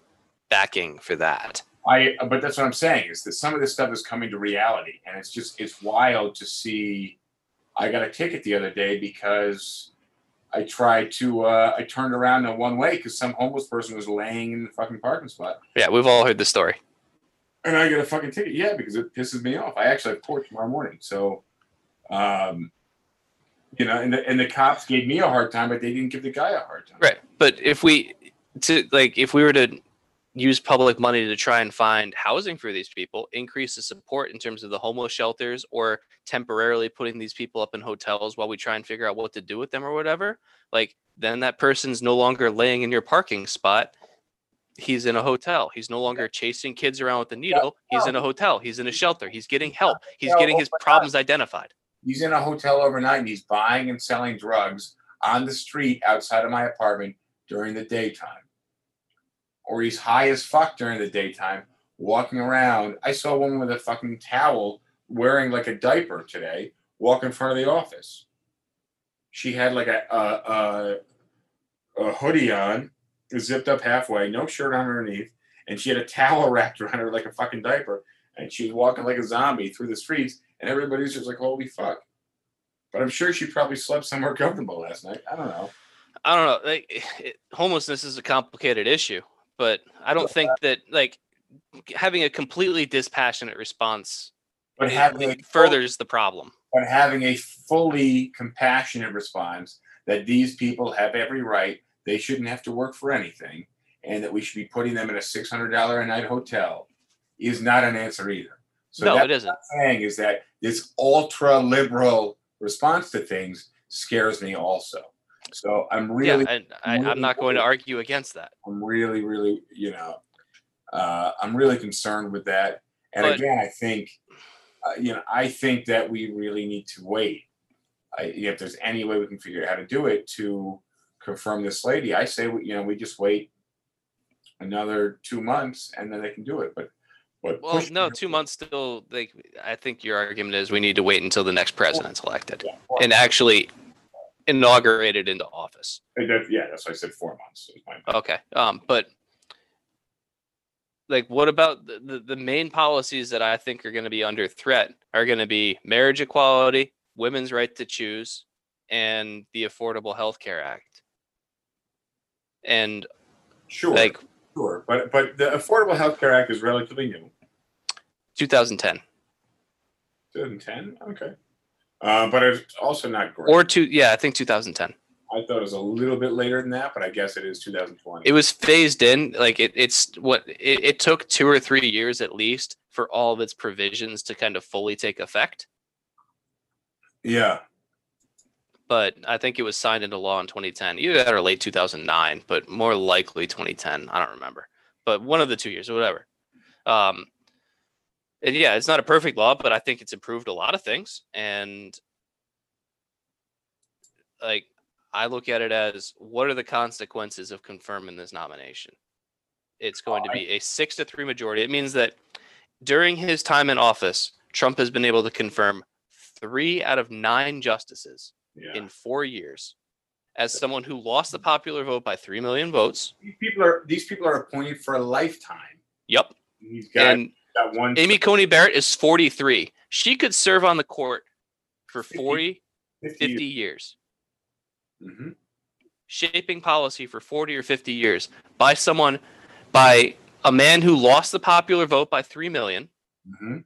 Speaker 5: backing for that.
Speaker 2: I but that's what I'm saying is that some of this stuff is coming to reality, and it's just it's wild to see. I got a ticket the other day because I tried to uh, I turned around in one way because some homeless person was laying in the fucking parking spot,
Speaker 5: Yeah, we've all heard the story.
Speaker 2: and I get a fucking ticket. Yeah, because it pisses me off. I actually have court tomorrow morning, so um, you know, and the and the cops gave me a hard time, but they didn't give the guy a hard time.
Speaker 5: Right. But if we to like if we were to use public money to try and find housing for these people, increase the support in terms of the homeless shelters or temporarily putting these people up in hotels while we try and figure out what to do with them or whatever, like then that person's no longer laying in your parking spot. He's in a hotel. He's no longer chasing kids around with a needle. He's in a hotel. He's in a shelter. He's getting help. He's getting
Speaker 2: oh his
Speaker 5: problems identified.
Speaker 2: He's in a hotel overnight and he's buying and selling drugs on the street outside of my apartment during the daytime. Or he's high as fuck during the daytime, walking around. I saw a woman with a fucking towel wearing like a diaper today walk in front of the office. She had like a, a, a a hoodie on, zipped up halfway, no shirt on underneath, and she had a towel wrapped around her like a fucking diaper, and she was walking like a zombie through the streets, and everybody's just like, "Holy fuck!" But I'm sure she probably slept somewhere comfortable last night. I don't know.
Speaker 5: I don't know. Like, it, homelessness is a complicated issue, but I don't uh, think that like having a completely dispassionate response
Speaker 2: But having
Speaker 5: it furthers the problem.
Speaker 2: but having a fully compassionate response that these people have every right, they shouldn't have to work for anything, and that we should be putting them in a six hundred dollar a night hotel is not an answer either. So
Speaker 5: no, it isn't.
Speaker 2: what I'm saying is that this ultra liberal response to things scares me also. So I'm really,
Speaker 5: yeah, and I, I'm not going to argue against that.
Speaker 2: I'm really, really, you know, uh, I'm really concerned with that. And
Speaker 5: But-
Speaker 2: again, I think, uh, you know, I think that we really need to wait. I, if there's any way we can figure out how to do it to confirm this lady, I say, you know, we just wait another two months and then they can do it. But, but
Speaker 5: Well, no, two months still. Like, I think your argument is we need to wait until the next president's elected
Speaker 2: Yeah,
Speaker 5: and actually inaugurated into office.
Speaker 2: that- yeah, that's why I said four months. my-
Speaker 5: Okay. Um, but like, what about the, the, the main policies that I think are going to be under threat are going to be marriage equality, women's right to choose, and the Affordable Health Care Act. And
Speaker 2: Sure,
Speaker 5: like
Speaker 2: sure. But, but the Affordable Health Care Act is relatively new.
Speaker 5: 2010
Speaker 2: 2010? Okay. Uh, but it's also not great.
Speaker 5: or two, yeah, I think 2010.
Speaker 2: I thought it was a little bit later than that, but I guess it is 2020.
Speaker 5: It was phased in, like it, it's what it, it took two or three years at least for all of its provisions to kind of fully take effect.
Speaker 2: yeah.
Speaker 5: but I think it was signed into law in 2010, either that or late 2009, but more likely 2010. I don't remember, but one of the two years or whatever. Um, and yeah, it's not a perfect law, but I think it's improved a lot of things. And like, I look at it as what are the consequences of confirming this nomination? It's going to be a six to three majority. It means that during his time in office, Trump has been able to confirm three out of nine justices
Speaker 2: Yeah.
Speaker 5: in four years as someone who lost the popular vote by 3 million votes.
Speaker 2: these people are these people are appointed for a lifetime.
Speaker 5: Yep.
Speaker 2: He's got,
Speaker 5: and
Speaker 2: got one.
Speaker 5: Amy Coney Barrett is 43. She could serve on the court for 40, 50 years,
Speaker 2: hmm
Speaker 5: shaping policy for 40 or 50 years by someone, by a man who lost the popular vote by 3 million
Speaker 2: hmm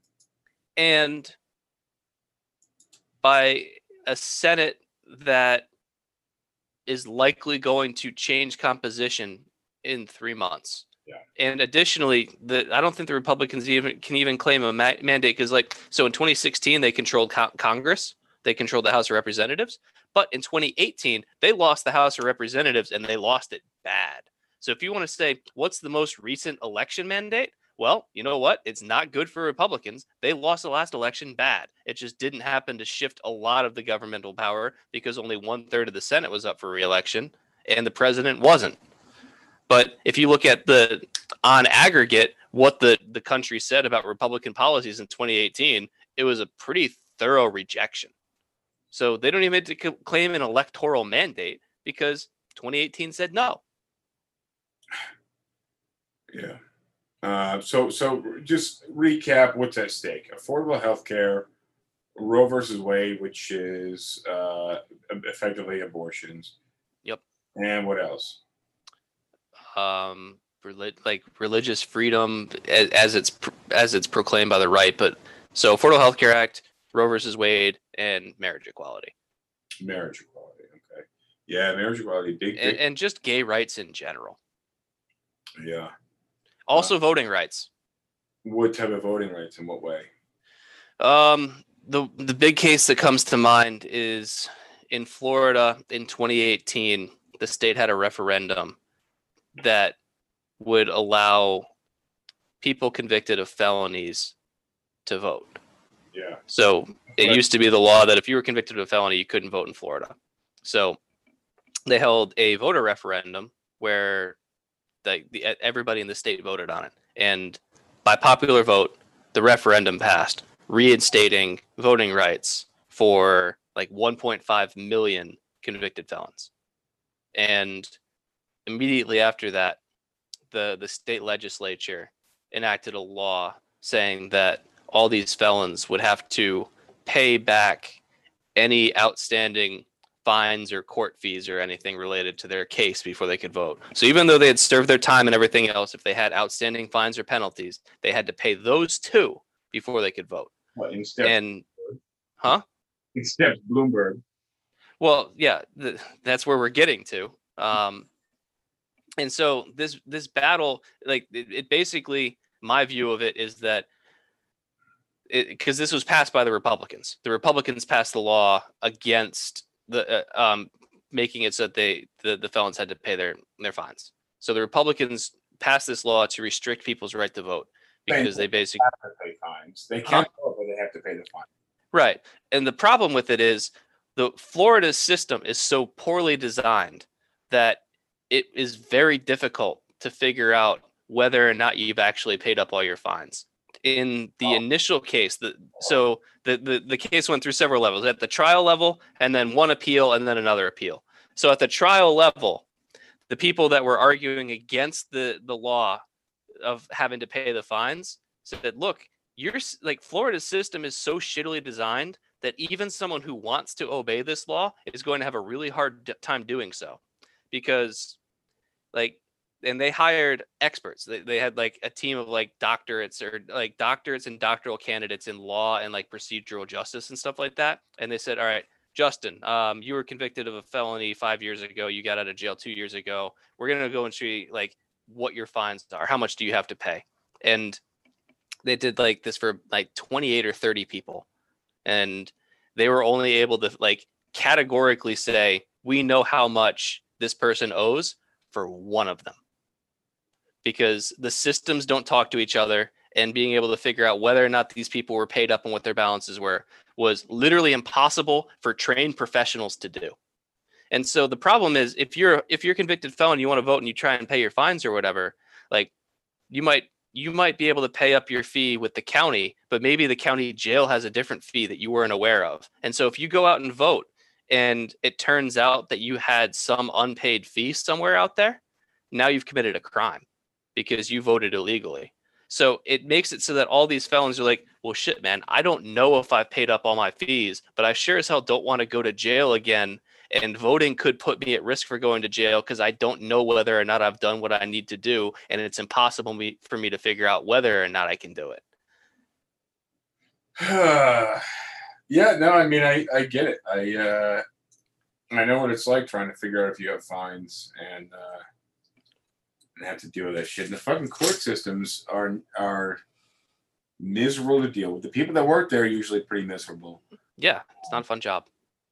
Speaker 5: and by a Senate that is likely going to change composition in three months. And additionally, the I don't think the Republicans even can even claim a ma- mandate because, like, so in 2016 they controlled co- Congress, they controlled the House of Representatives, but in 2018 they lost the House of Representatives and they lost it bad. So if you want to say what's the most recent election mandate, well, you know what? It's not good for Republicans. They lost the last election bad. It just didn't happen to shift a lot of the governmental power because only one third of the Senate was up for reelection and the president wasn't. But if you look at the on aggregate, what the, the country said about Republican policies in 2018, it was a pretty thorough rejection. So they don't even have to claim an electoral mandate because 2018 said no.
Speaker 2: Yeah. Uh, so so just recap what's at stake: affordable health care, Roe versus Wade, which is uh, effectively abortions.
Speaker 5: Yep.
Speaker 2: And what else?
Speaker 5: Um reli- like religious freedom as, as it's pr- as it's proclaimed by the right but so affordable health care act roe versus wade and marriage equality
Speaker 2: Marriage equality. Okay. Yeah, marriage equality. Big, big.
Speaker 5: and, and just gay rights in general
Speaker 2: yeah.
Speaker 5: also voting rights
Speaker 2: What type of voting rights? In what way?
Speaker 5: um the the big case that comes to mind is in florida in 2018 the state had a referendum that would allow people convicted of felonies to vote
Speaker 2: Yeah.
Speaker 5: So it
Speaker 2: Right.
Speaker 5: used to be the law that if you were convicted of a felony, you couldn't vote in Florida. So they held a voter referendum where the, the e- everybody in the state voted on it, and by popular vote, the referendum passed, reinstating voting rights for like 1.5 million convicted felons. And immediately after that, the the state legislature enacted a law saying that all these felons would have to pay back any outstanding fines or court fees or anything related to their case before they could vote. So even though they had served their time and everything else, if they had outstanding fines or penalties, they had to pay those too before they could vote.
Speaker 2: What, instead,
Speaker 5: And huh?
Speaker 2: of Bloomberg.
Speaker 5: Well, yeah, th- that's where we're getting to. Um, and so this this battle, like it, it basically, my view of it is that because this was passed by the Republicans, the Republicans passed the law against the uh, um, making it so that they the, the felons had to pay their their fines. So the Republicans passed this law to restrict people's right to vote because they basically
Speaker 2: Have to pay fines. They can't vote, but they have to pay the fine.
Speaker 5: Right. And the problem with it is the Florida system is so poorly designed that it is very difficult to figure out whether or not you've actually paid up all your fines. In the
Speaker 2: Oh.
Speaker 5: initial case, the so the, the the case went through several levels at the trial level and then one appeal and then another appeal. So at the trial level, the people that were arguing against the the law of having to pay the fines said, look, your like Florida's system is so shittily designed that even someone who wants to obey this law is going to have a really hard time doing so because like and they hired experts. They, they had like a team of like doctorates or like doctorates and doctoral candidates in law and like procedural justice and stuff like that. And they said all right justin um, you were convicted of a felony five years ago. You got out of jail two years ago. We're going to go and see like what your fines are. How much do you have to pay? And they did like this for like 28 or 30 people. And they were only able to like categorically say we know how much this person owes for one of them. Because the systems don't talk to each other and being able to figure out whether or not these people were paid up and what their balances were was literally impossible for trained professionals to do. And so the problem is if you're if you're a convicted felon you want to vote and you try and pay your fines or whatever like you might you might be able to pay up your fee with the county but maybe the county jail has a different fee that you weren't aware of. And so if you go out and vote and it turns out that you had some unpaid fee somewhere out there now you've committed a crime because you voted illegally so it makes it so that all these felons are like well shit man i don't know if i've paid up all my fees but i sure as hell don't want to go to jail again and voting could put me at risk for going to jail because I don't know whether or not I've done what I need to do, and it's impossible me, for me to figure out whether or not I can do it.
Speaker 2: Yeah, no, I mean, I, I get it. I uh, I know what it's like trying to figure out if you have fines and uh, and have to deal with that shit. And the fucking court systems are are miserable to deal with. The people that work there are usually pretty miserable.
Speaker 5: Yeah, it's not a fun job.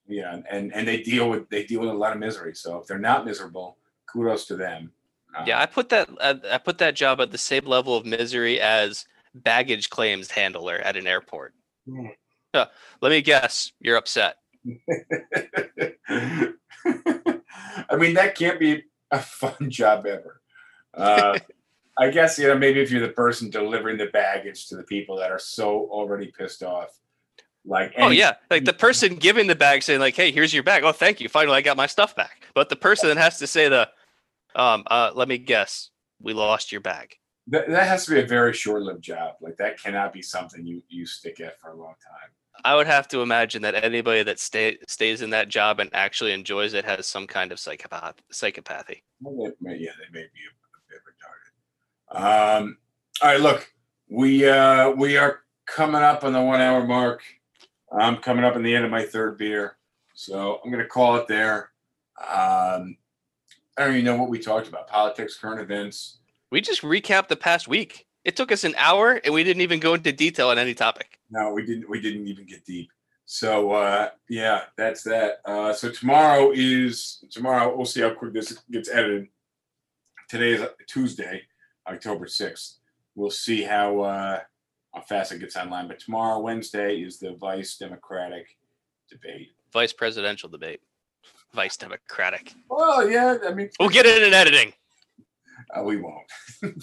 Speaker 2: Yeah, and and they deal with they deal with a lot of misery. So if they're not miserable, kudos to them. Uh,
Speaker 5: Yeah, I put that I put that job at the same level of misery as baggage claims handler at an airport. Let me guess, you're upset.
Speaker 2: I mean, that can't be a fun job ever. Uh, I guess you know maybe if you're the person delivering the baggage to the people that are so already pissed off, like
Speaker 5: Oh yeah, like the person giving the bag saying like, "Hey, here's your bag." Oh, thank you. Finally, I got my stuff back. But the person that has to say the, um, uh, let me guess, we lost your bag.
Speaker 2: that, that has to be a very short-lived job. Like that cannot be something you you stick at for a long time.
Speaker 5: I would have to imagine that anybody that stay, stays in that job and actually enjoys it has some kind of psychopath psychopathy.
Speaker 2: Well, they may, yeah, they may be a, bit retarded. Um, all right, look, we uh, we are coming up on the one-hour mark. I'm coming up on the end of my third beer, so I'm gonna call it there. Um, I don't even know what we talked about: politics, current events.
Speaker 5: We just recapped the past week. It took us an hour and we didn't even go into detail on any topic.
Speaker 2: No, we didn't. We didn't even get deep. So uh, yeah, that's that. Uh, so tomorrow is tomorrow. We'll see how quick this gets edited. Today is Tuesday, October sixth. We'll see how uh, how fast it gets online. But tomorrow, Wednesday, is the Vice Democratic debate.
Speaker 5: Vice presidential debate. Vice Democratic.
Speaker 2: Well, yeah, I mean,
Speaker 5: We'll get it in editing.
Speaker 2: uh, we won't.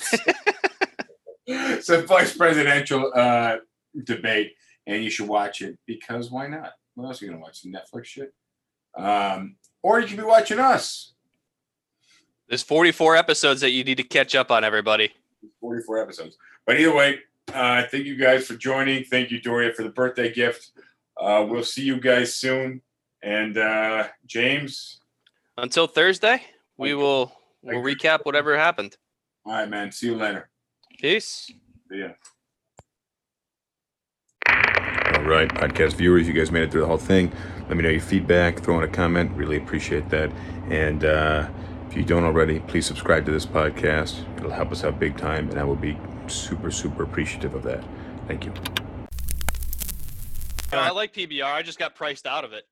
Speaker 2: so vice presidential uh, debate, and you should watch it because why not? What else are you gonna watch? Some Netflix shit, um, or you could be watching us.
Speaker 5: There's 44 episodes that you need to catch up on, everybody.
Speaker 2: 44 episodes. But either way, uh, thank you guys for joining. Thank you, Doria, for the birthday gift. Uh, we'll see you guys soon. And uh, James,
Speaker 5: Until Thursday, we will we'll recap whatever happened.
Speaker 2: all right, man. See you later.
Speaker 5: Peace.
Speaker 2: See ya. Right, podcast viewers, you guys made it through the whole thing. Let me know your feedback. Throw in a comment. Really appreciate that. And uh, if you don't already, please subscribe to this podcast. It'll help us out big time, and I will be super, super appreciative of that. Thank you.
Speaker 5: I like PBR. I just got priced out of it.